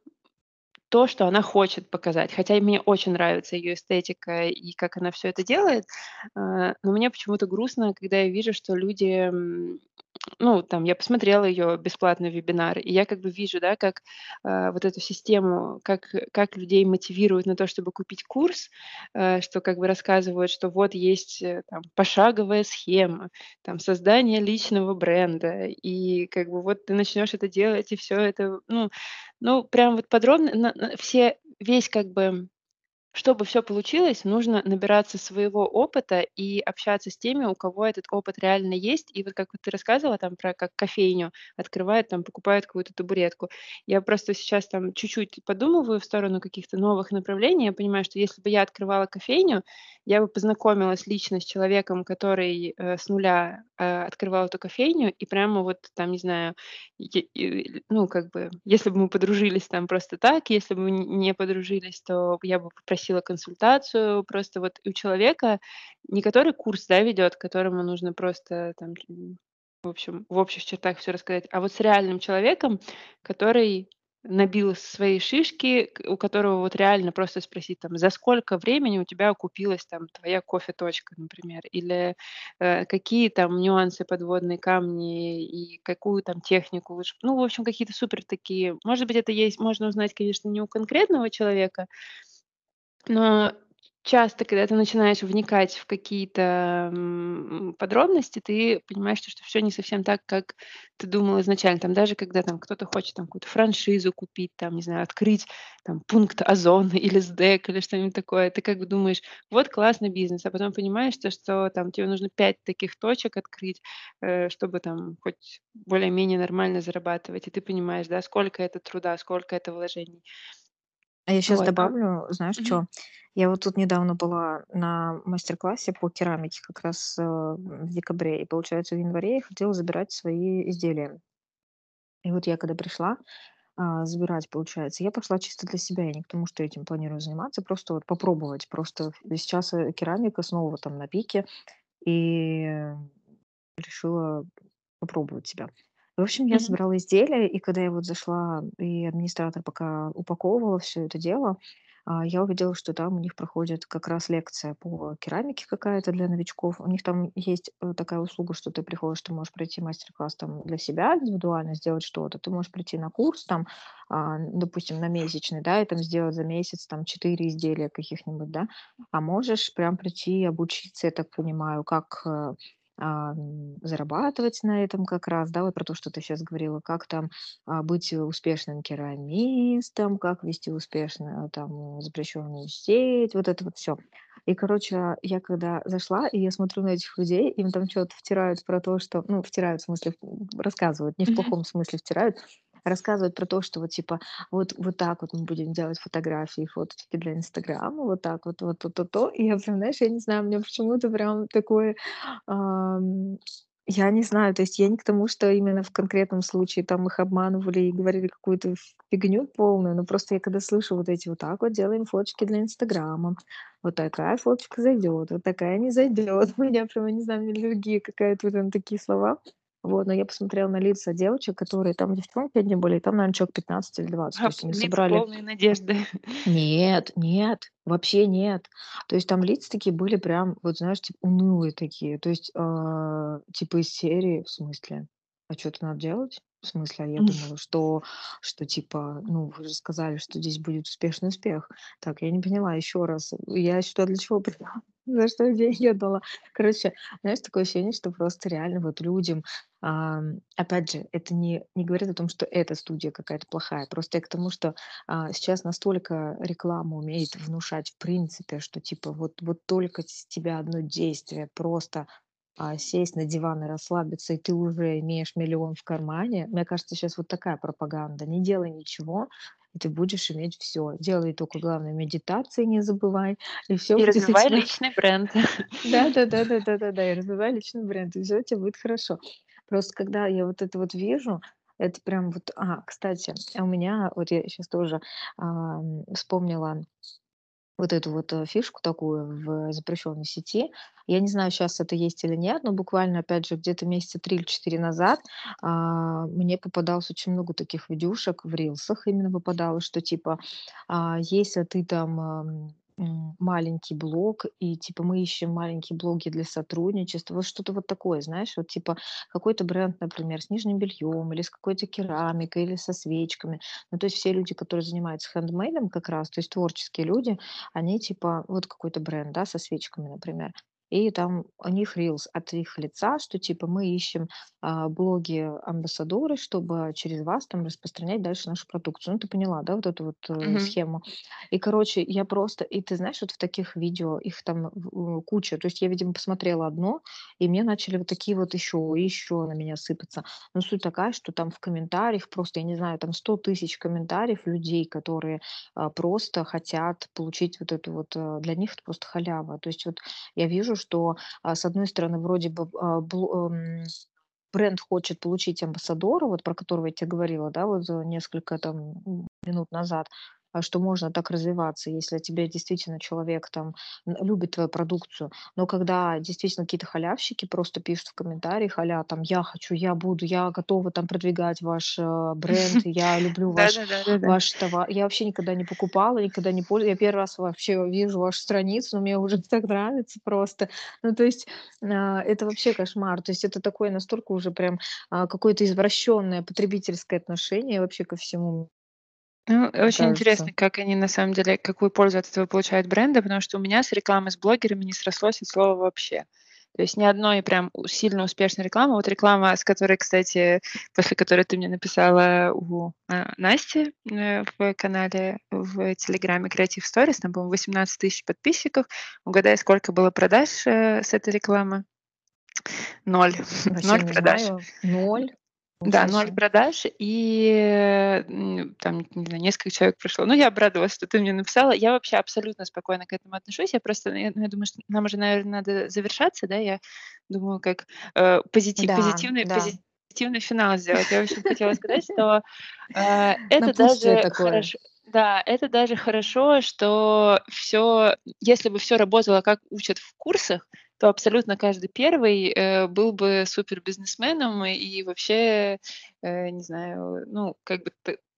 то, что она хочет показать. Хотя мне очень нравится ее эстетика и как она все это делает, а, но мне почему-то грустно, когда я вижу, что люди, ну, там, я посмотрела ее бесплатный вебинар, и я как бы вижу, да, как э, вот эту систему, как, как людей мотивируют на то, чтобы купить курс, э, что как бы рассказывают, что вот есть э, там пошаговая схема, там создание личного бренда, и как бы вот ты начнешь это делать, и все это, ну, ну прям вот подробно, на, на, все, весь как бы чтобы все получилось, нужно набираться своего опыта и общаться с теми, у кого этот опыт реально есть. И вот как вот ты рассказывала там про как кофейню открывают, там покупают какую-то табуретку. Я просто сейчас там чуть-чуть подумываю в сторону каких-то новых направлений. Я понимаю, что если бы я открывала кофейню, я бы познакомилась лично с человеком, который э, с нуля э, открывал эту кофейню, и прямо вот там, не знаю, ну, как бы, если бы мы подружились там просто так, если бы мы не подружились, то я бы попросила попросила консультацию. Просто вот у человека не который курс, да, ведет, которому нужно просто там, в общем, в общих чертах все рассказать, а вот с реальным человеком, который набил свои шишки, у которого вот реально просто спросить там, за сколько времени у тебя окупилась там твоя кофе-точка, например, или э, какие там нюансы подводные камни и какую там технику лучше. Ну, в общем, какие-то супер такие. Может быть, это есть, можно узнать, конечно, не у конкретного человека, но часто, когда ты начинаешь вникать в какие-то, подробности, ты понимаешь, что что не совсем так, как ты думал изначально. Там даже когда там кто-то хочет там какую-то франшизу купить, там, не знаю, открыть там пункт Озон или СДЭК или что-нибудь такое, ты как бы думаешь: "Вот классный бизнес", а потом понимаешь, то что там тебе нужно 5 таких точек открыть, э, чтобы там хоть более-менее нормально зарабатывать. И ты понимаешь, да, сколько это труда, сколько это вложений. А я сейчас Вот, добавлю, знаешь, Мгм. что Я вот тут недавно была на мастер-классе по керамике как раз, э, в декабре, и, получается, в январе я хотела забирать свои изделия. И вот я когда пришла, а, забирать, получается, я пошла чисто для себя, я не к тому, что этим планирую заниматься, просто вот попробовать. Просто сейчас, э, керамика снова там на пике, и решила попробовать себя. В общем, я Мгм. забрала изделия, и когда я вот зашла, и администратор пока упаковывала все это дело, а, я увидела, что там у них проходит как раз лекция по керамике какая-то для новичков. У них там есть э, такая услуга, что ты приходишь, ты можешь пройти мастер-класс там для себя индивидуально, сделать что-то. Ты можешь прийти на курс там, а, допустим, на месячный, да, и там сделать за месяц там 4 изделия каких-нибудь, да. А можешь прям прийти и обучиться, я так понимаю, как э, ам, зарабатывать на этом как раз, да, вот про то, что ты сейчас говорила, как там а, быть успешным керамистом, как вести успешно там запрещенную сеть, вот это вот все. И, короче, я когда зашла, и я смотрю на этих людей, им там что-то втирают про то, что, ну, втирают, в смысле, рассказывают, не в плохом смысле втирают, рассказывают про то, что вот типа вот, вот так вот мы будем делать фотографии, фоточки для Инстаграма, вот так вот, вот то-то-то. И я прям, знаешь, я не знаю, мне почему-то прям такое Ам, я не знаю, то есть я не к тому, что именно в конкретном случае там их обманывали и говорили какую-то фигню полную, но просто я когда слышу вот эти: "Вот так вот делаем фоточки для "Инстаграма", вот такая фоточка зайдет, вот такая не зайдет". У меня прям, я не знаю, у меня аллергия какая-то вот на такие слова. Вот, но я посмотрела на лица девочек, которые там девчонки одни были, и там, наверно, человек 15 или 20. То А, есть они собрали полные надежды. нет, нет, вообще нет. То есть там лица такие были прям, вот знаешь, типа унылые такие. То есть, а, типа из серии, в смысле, а что то надо делать? В смысле, а я думала, что, что типа, ну, вы же сказали, что здесь будет успешный успех. Так, я не поняла, еще раз, я сюда для чего пришла? За что я деньги отдала? Короче, знаешь, такое ощущение, что просто реально вот людям, ам, опять же, это не, не говорит о том, что эта студия какая-то плохая, просто я к тому, что а, сейчас настолько реклама умеет внушать в принципе, что типа вот, вот только с тебя одно действие, просто сесть на диван и расслабиться, и ты уже имеешь миллион в кармане. Мне кажется, сейчас вот такая пропаганда. Не делай ничего, и ты будешь иметь все. Делай только, главное, медитации не забывай, и все И развивай тебя. личный бренд. Да-да-да-да-да-да-да, и развивай личный бренд, и всё у тебя будет хорошо. Просто когда я вот это вот вижу, это прям вот А, кстати, а у меня, вот я сейчас тоже, ам, вспомнила вот эту вот, э, фишку такую в запрещенной сети. Я не знаю, сейчас это есть или нет, но буквально, опять же, где-то месяца 3 или 4 назад, а, мне попадалось очень много таких видюшек в рилсах именно попадалось, что типа, а, если ты там, маленький блог, и типа мы ищем маленькие блоги для сотрудничества, вот что-то вот такое, знаешь, вот типа какой-то бренд, например, с нижним бельем или с какой-то керамикой или со свечками. Ну, то есть все люди, которые занимаются хендмейдом как раз, то есть творческие люди, они типа, вот какой-то бренд, да, со свечками, например, и там у них рилс от их лица, что типа мы ищем а, блоги-амбассадоры, чтобы через вас там распространять дальше нашу продукцию. Ну, ты поняла, да, вот эту вот э, Мгм. схему. И, короче, я просто, и ты знаешь, вот в таких видео их там э, куча. То есть я, видимо, посмотрела одно, и мне начали вот такие вот еще, еще на меня сыпаться. Но суть такая, что там в комментариях просто, я не знаю, там 100 тысяч комментариев людей, которые а, просто хотят получить вот эту вот, э, для них это просто халява. То есть вот я вижу, что, а, с одной стороны, вроде бы, а, эм, бренд хочет получить амбассадора, вот про которого я тебе говорила, да, вот несколько там минут назад, что можно так развиваться, если тебе действительно человек там любит твою продукцию. Но когда действительно какие-то халявщики просто пишут в комментариях, аля там я хочу, я буду, я готова там продвигать ваш э, бренд, я люблю ваш ваш товар. Я вообще никогда не покупала, никогда не пользовалась. Я первый раз вообще вижу вашу страницу, но мне уже так нравится просто. Ну, то есть, а, это вообще кошмар. То есть это такое настолько уже прям, а, какое-то извращенное потребительское отношение вообще ко всему, Ну, очень интересно, кажется. как они на самом деле, какую пользу от этого получают бренды, потому что у меня с рекламой с блогерами не срослось от слова вообще. То есть ни одной прям сильно успешной рекламы. Вот реклама, с которой, кстати, после которой ты мне написала у а, Насти э, в канале в Телеграме Creative Stories, там, по-моему, 18 тысяч подписчиков. Угадай, сколько было продаж э, с этой рекламы? Ноль. Вообще Ноль продаж. знаю. Ноль. Да, Ничего 0 себе. продаж, и, э, м, там, не знаю, несколько человек пришло. Ну, я обрадовалась, что ты мне написала. Я вообще абсолютно спокойно к этому отношусь. Я просто, я ну, я думаю, что нам уже, наверное, надо завершаться, да. Я думаю, как, э, позити Да, позитивный да. позитивный финал сделать. Я, общем, хотела сказать, что, э, это даже такое. хорошо да, это даже хорошо, что все, если бы все работало, как учат в курсах, то абсолютно каждый первый, э, был бы супербизнесменом и вообще, э, не знаю, ну, как бы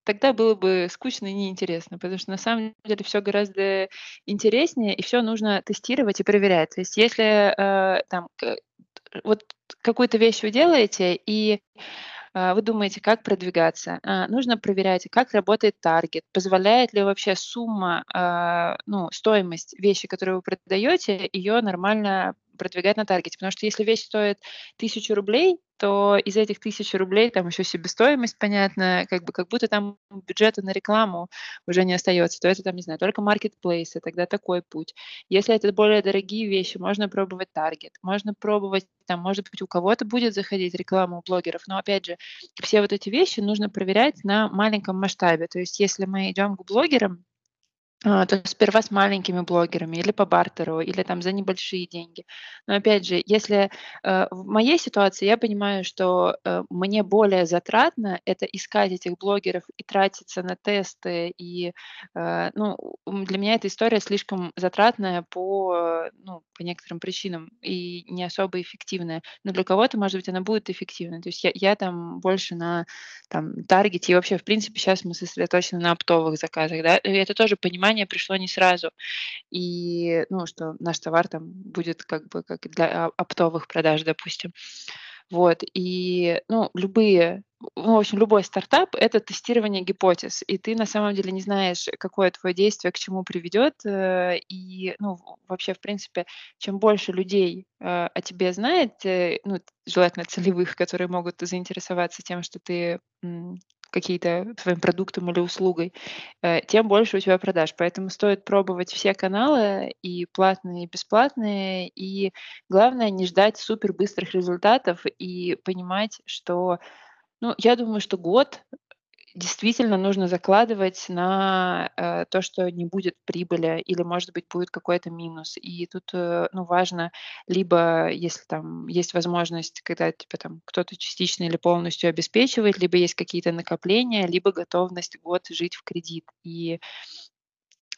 тогда было бы скучно и неинтересно, потому что на самом деле все гораздо интереснее, и все нужно тестировать и проверять. То есть если, э, там, вот какую-то вещь вы делаете, и вы думаете, как продвигаться. А, нужно проверять, как работает таргет, позволяет ли вообще сумма, а, ну, стоимость вещи, которую вы продаете, ее нормально продвигать на таргете. Потому что если вещь стоит тысячу рублей, то из этих тысячи рублей там еще себестоимость, понятно, как бы как будто там бюджета на рекламу уже не остается, то это там, не знаю, только маркетплейсы, тогда такой путь. Если это более дорогие вещи, можно пробовать таргет, можно пробовать, там, может быть, у кого-то будет заходить реклама у блогеров, но опять же, все вот эти вещи нужно проверять на маленьком масштабе. То есть если мы идем к блогерам, а, то сперва с маленькими блогерами или по бартеру, или там за небольшие деньги. Но опять же, если э, в моей ситуации я понимаю, что э, мне более затратно это искать этих блогеров и тратиться на тесты, и э, ну, для меня эта история слишком затратная по, э, ну, по некоторым причинам и не особо эффективная. Но для кого-то, может быть, она будет эффективной. То есть я, я там больше на там таргете. И вообще, в принципе, сейчас мы сосредоточены на оптовых заказах, да. И это тоже понимание пришло не сразу. И, ну, что наш товар там будет как бы как для о оптовых продаж, допустим. Вот, и, ну, любые, ну, в общем, любой стартап- это тестирование гипотез, и ты на самом деле не знаешь, какое твое действие к чему приведет. Э, и, ну, вообще, в принципе, чем больше людей, э, о тебе знает, э, ну, желательно целевых, которые могут заинтересоваться тем, что ты, какие-то своим продуктом или услугой, э, тем больше у тебя продаж. Поэтому стоит пробовать все каналы, и платные, и бесплатные, и Главное не ждать супер быстрых результатов и понимать, что, ну, я думаю, что год действительно нужно закладывать на, э, то, что не будет прибыли или, может быть, будет какой-то минус. И тут, э, ну, важно либо, если там есть возможность, когда тебя там кто-то частично или полностью обеспечивает, либо есть какие-то накопления, либо готовность год жить в кредит. И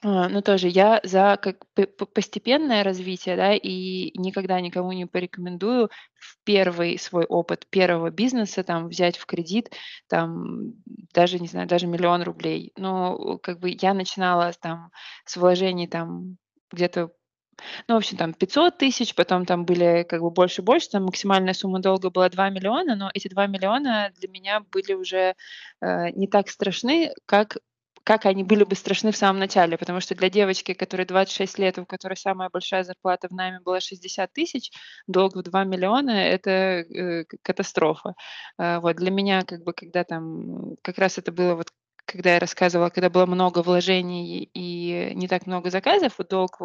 ну, тоже я за как постепенное развитие, да, и никогда никому не порекомендую в первый свой опыт первого бизнеса там взять в кредит, там, даже, не знаю, даже миллион рублей. Но, как бы я начинала там с вложений там где-то, ну, в общем, там 500 тысяч, потом там были как бы больше-больше, там максимальная сумма долга была 2 миллиона, но эти 2 миллиона для меня были уже, э, не так страшны, как как они были бы страшны в самом начале, потому что для девочки, которой 26 лет, у которой самая большая зарплата в найме была 60 тысяч, долг в 2 миллиона– это э, катастрофа. Э, вот для меня, как бы, когда там, как раз это было вот когда я рассказывала, когда было много вложений и не так много заказов, вот долг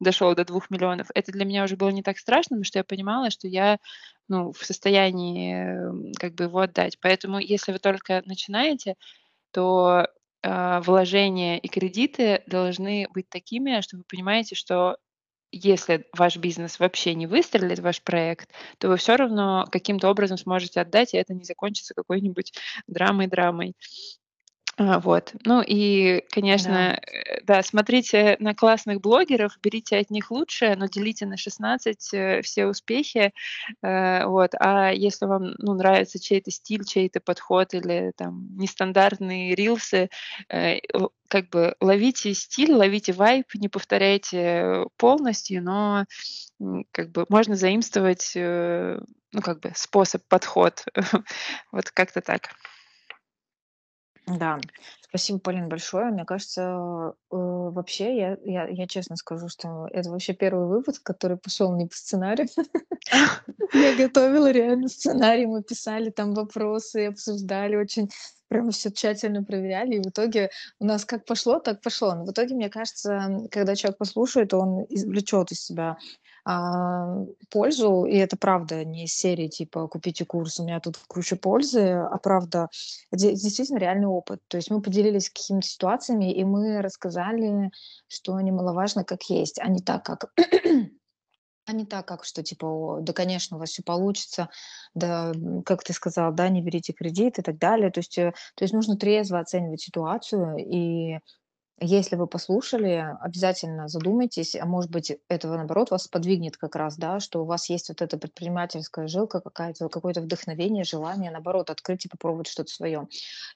дошел до 2 миллионов, это для меня уже было не так страшно, потому что я понимала, что я ну, в состоянии как бы его отдать. Поэтому если вы только начинаете, то вложения и кредиты должны быть такими, что вы понимаете, что если ваш бизнес вообще не выстрелит, ваш проект, то вы все равно каким-то образом сможете отдать, и это не закончится какой-нибудь драмой-драмой. А, вот. Ну и, Да. конечно, э, да, смотрите на классных блогеров, берите от них лучшее, но делите на 16 э, все успехи. Э, вот. А если вам ну, нравится чей-то стиль, чей-то подход или там нестандартные рилсы, как бы ловите стиль, ловите вайп, не повторяйте полностью, но как бы можно заимствовать, ну как бы способ, подход. Вот как-то так. Да, спасибо, Полин, большое. Мне кажется, э, вообще, я, я, я честно скажу, что это вообще первый выпуск, который пошел не по сценарию. Я готовила реально сценарий, мы писали там вопросы, обсуждали очень, прям все тщательно проверяли, и в итоге у нас как пошло, так пошло. Но в итоге, мне кажется, когда человек послушает, он извлечет из себя а, пользу, и это правда не из серии типа «купите курс, у меня тут куча пользы», а правда де- действительно реальный опыт. То есть мы поделились какими-то ситуациями, и мы рассказали, что немаловажно как есть, а не так, как а не так, как что типа, о, да, конечно, у вас все получится, да, как ты сказал, да, не берите кредит и так далее. То есть, э, то есть нужно трезво оценивать ситуацию и если вы послушали, обязательно задумайтесь, а может быть, этого, наоборот, вас подвигнет как раз, да, что у вас есть вот эта предпринимательская жилка какая-то, какое-то вдохновение, желание, наоборот, открыть и попробовать что-то свое.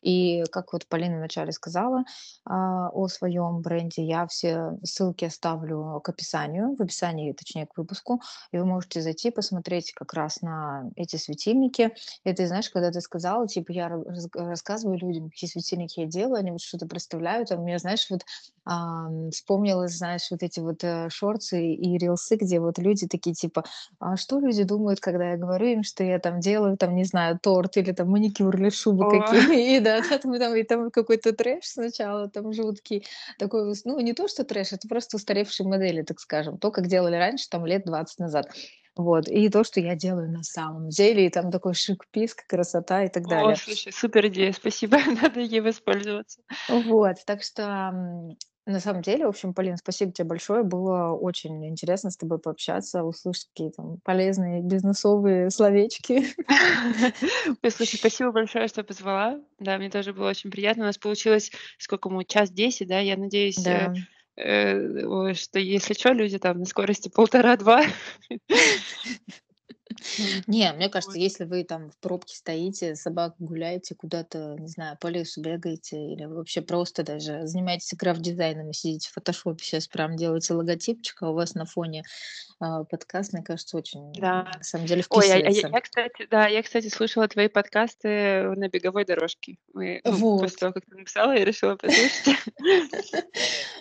И как вот Полина вначале сказала а, о своем бренде, я все ссылки оставлю к описанию, в описании, точнее, к выпуску, и вы можете зайти посмотреть как раз на эти светильники. И ты знаешь, когда ты сказала, типа, я рассказываю людям, какие светильники я делаю, они вот что-то представляют, а у меня, знаешь, вот ам, вспомнилось, знаешь, вот эти вот э, шорты и рилсы, где вот люди такие типа, а что люди думают, когда я говорю им, что я там делаю, там, не знаю, торт или там маникюр или шубы О, какие, и да, да, там, там, и там какой-то трэш сначала, там жуткий, такой, ну, не то, что трэш, это просто устаревшие модели, так скажем, то, как делали раньше, там, лет 20 назад. Вот, и то, что я делаю на самом деле, и там такой шик-писк, красота и так о, далее. слушай, супер идея, спасибо, надо ей воспользоваться. Вот, так что, на самом деле, в общем, Полин, спасибо тебе большое. Было очень интересно с тобой пообщаться, услышать какие там полезные бизнесовые словечки. Слушай, спасибо большое, что позвала. Да, мне тоже было очень приятно. У нас получилось, сколько мы, час десять, да? Я надеюсь, э, что если что, люди там на скорости полтора-два. Не, мне кажется, если вы там в пробке стоите, собак гуляете, куда-то, не знаю, по лесу бегаете или вообще просто даже занимаетесь граф-дизайном и сидите в фотошопе, сейчас прям делаете логотипчик, а у вас на фоне а, подкаст, мне кажется, очень, Да. на самом деле, Ой, а, а я, вписывается. я, кстати, да, я, кстати, слушала твои подкасты на беговой дорожке. Мы, ну, после Вот. того, как ты написала, я решила послушать.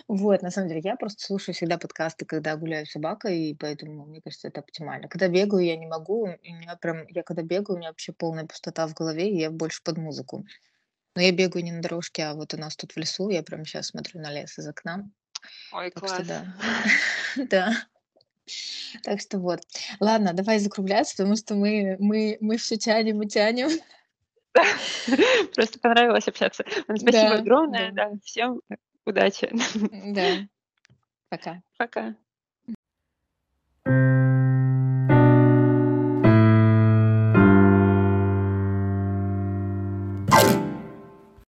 Вот, на самом деле, я просто слушаю всегда подкасты, когда гуляю с собакой, и поэтому, мне кажется, это оптимально. Когда бегаю, я не могу, и у меня прям, я когда бегаю, у меня вообще полная пустота в голове, и я больше под музыку. Но я бегаю не на дорожке, а вот у нас тут в лесу, я прям сейчас смотрю на лес из окна. Ой, Так что класс. да, да. Так что вот. Ладно, давай закругляться, потому что мы, мы, мы все тянем и тянем. Просто понравилось общаться. Спасибо Да, огромное. да, Да, всем удачи. да. Пока. Пока.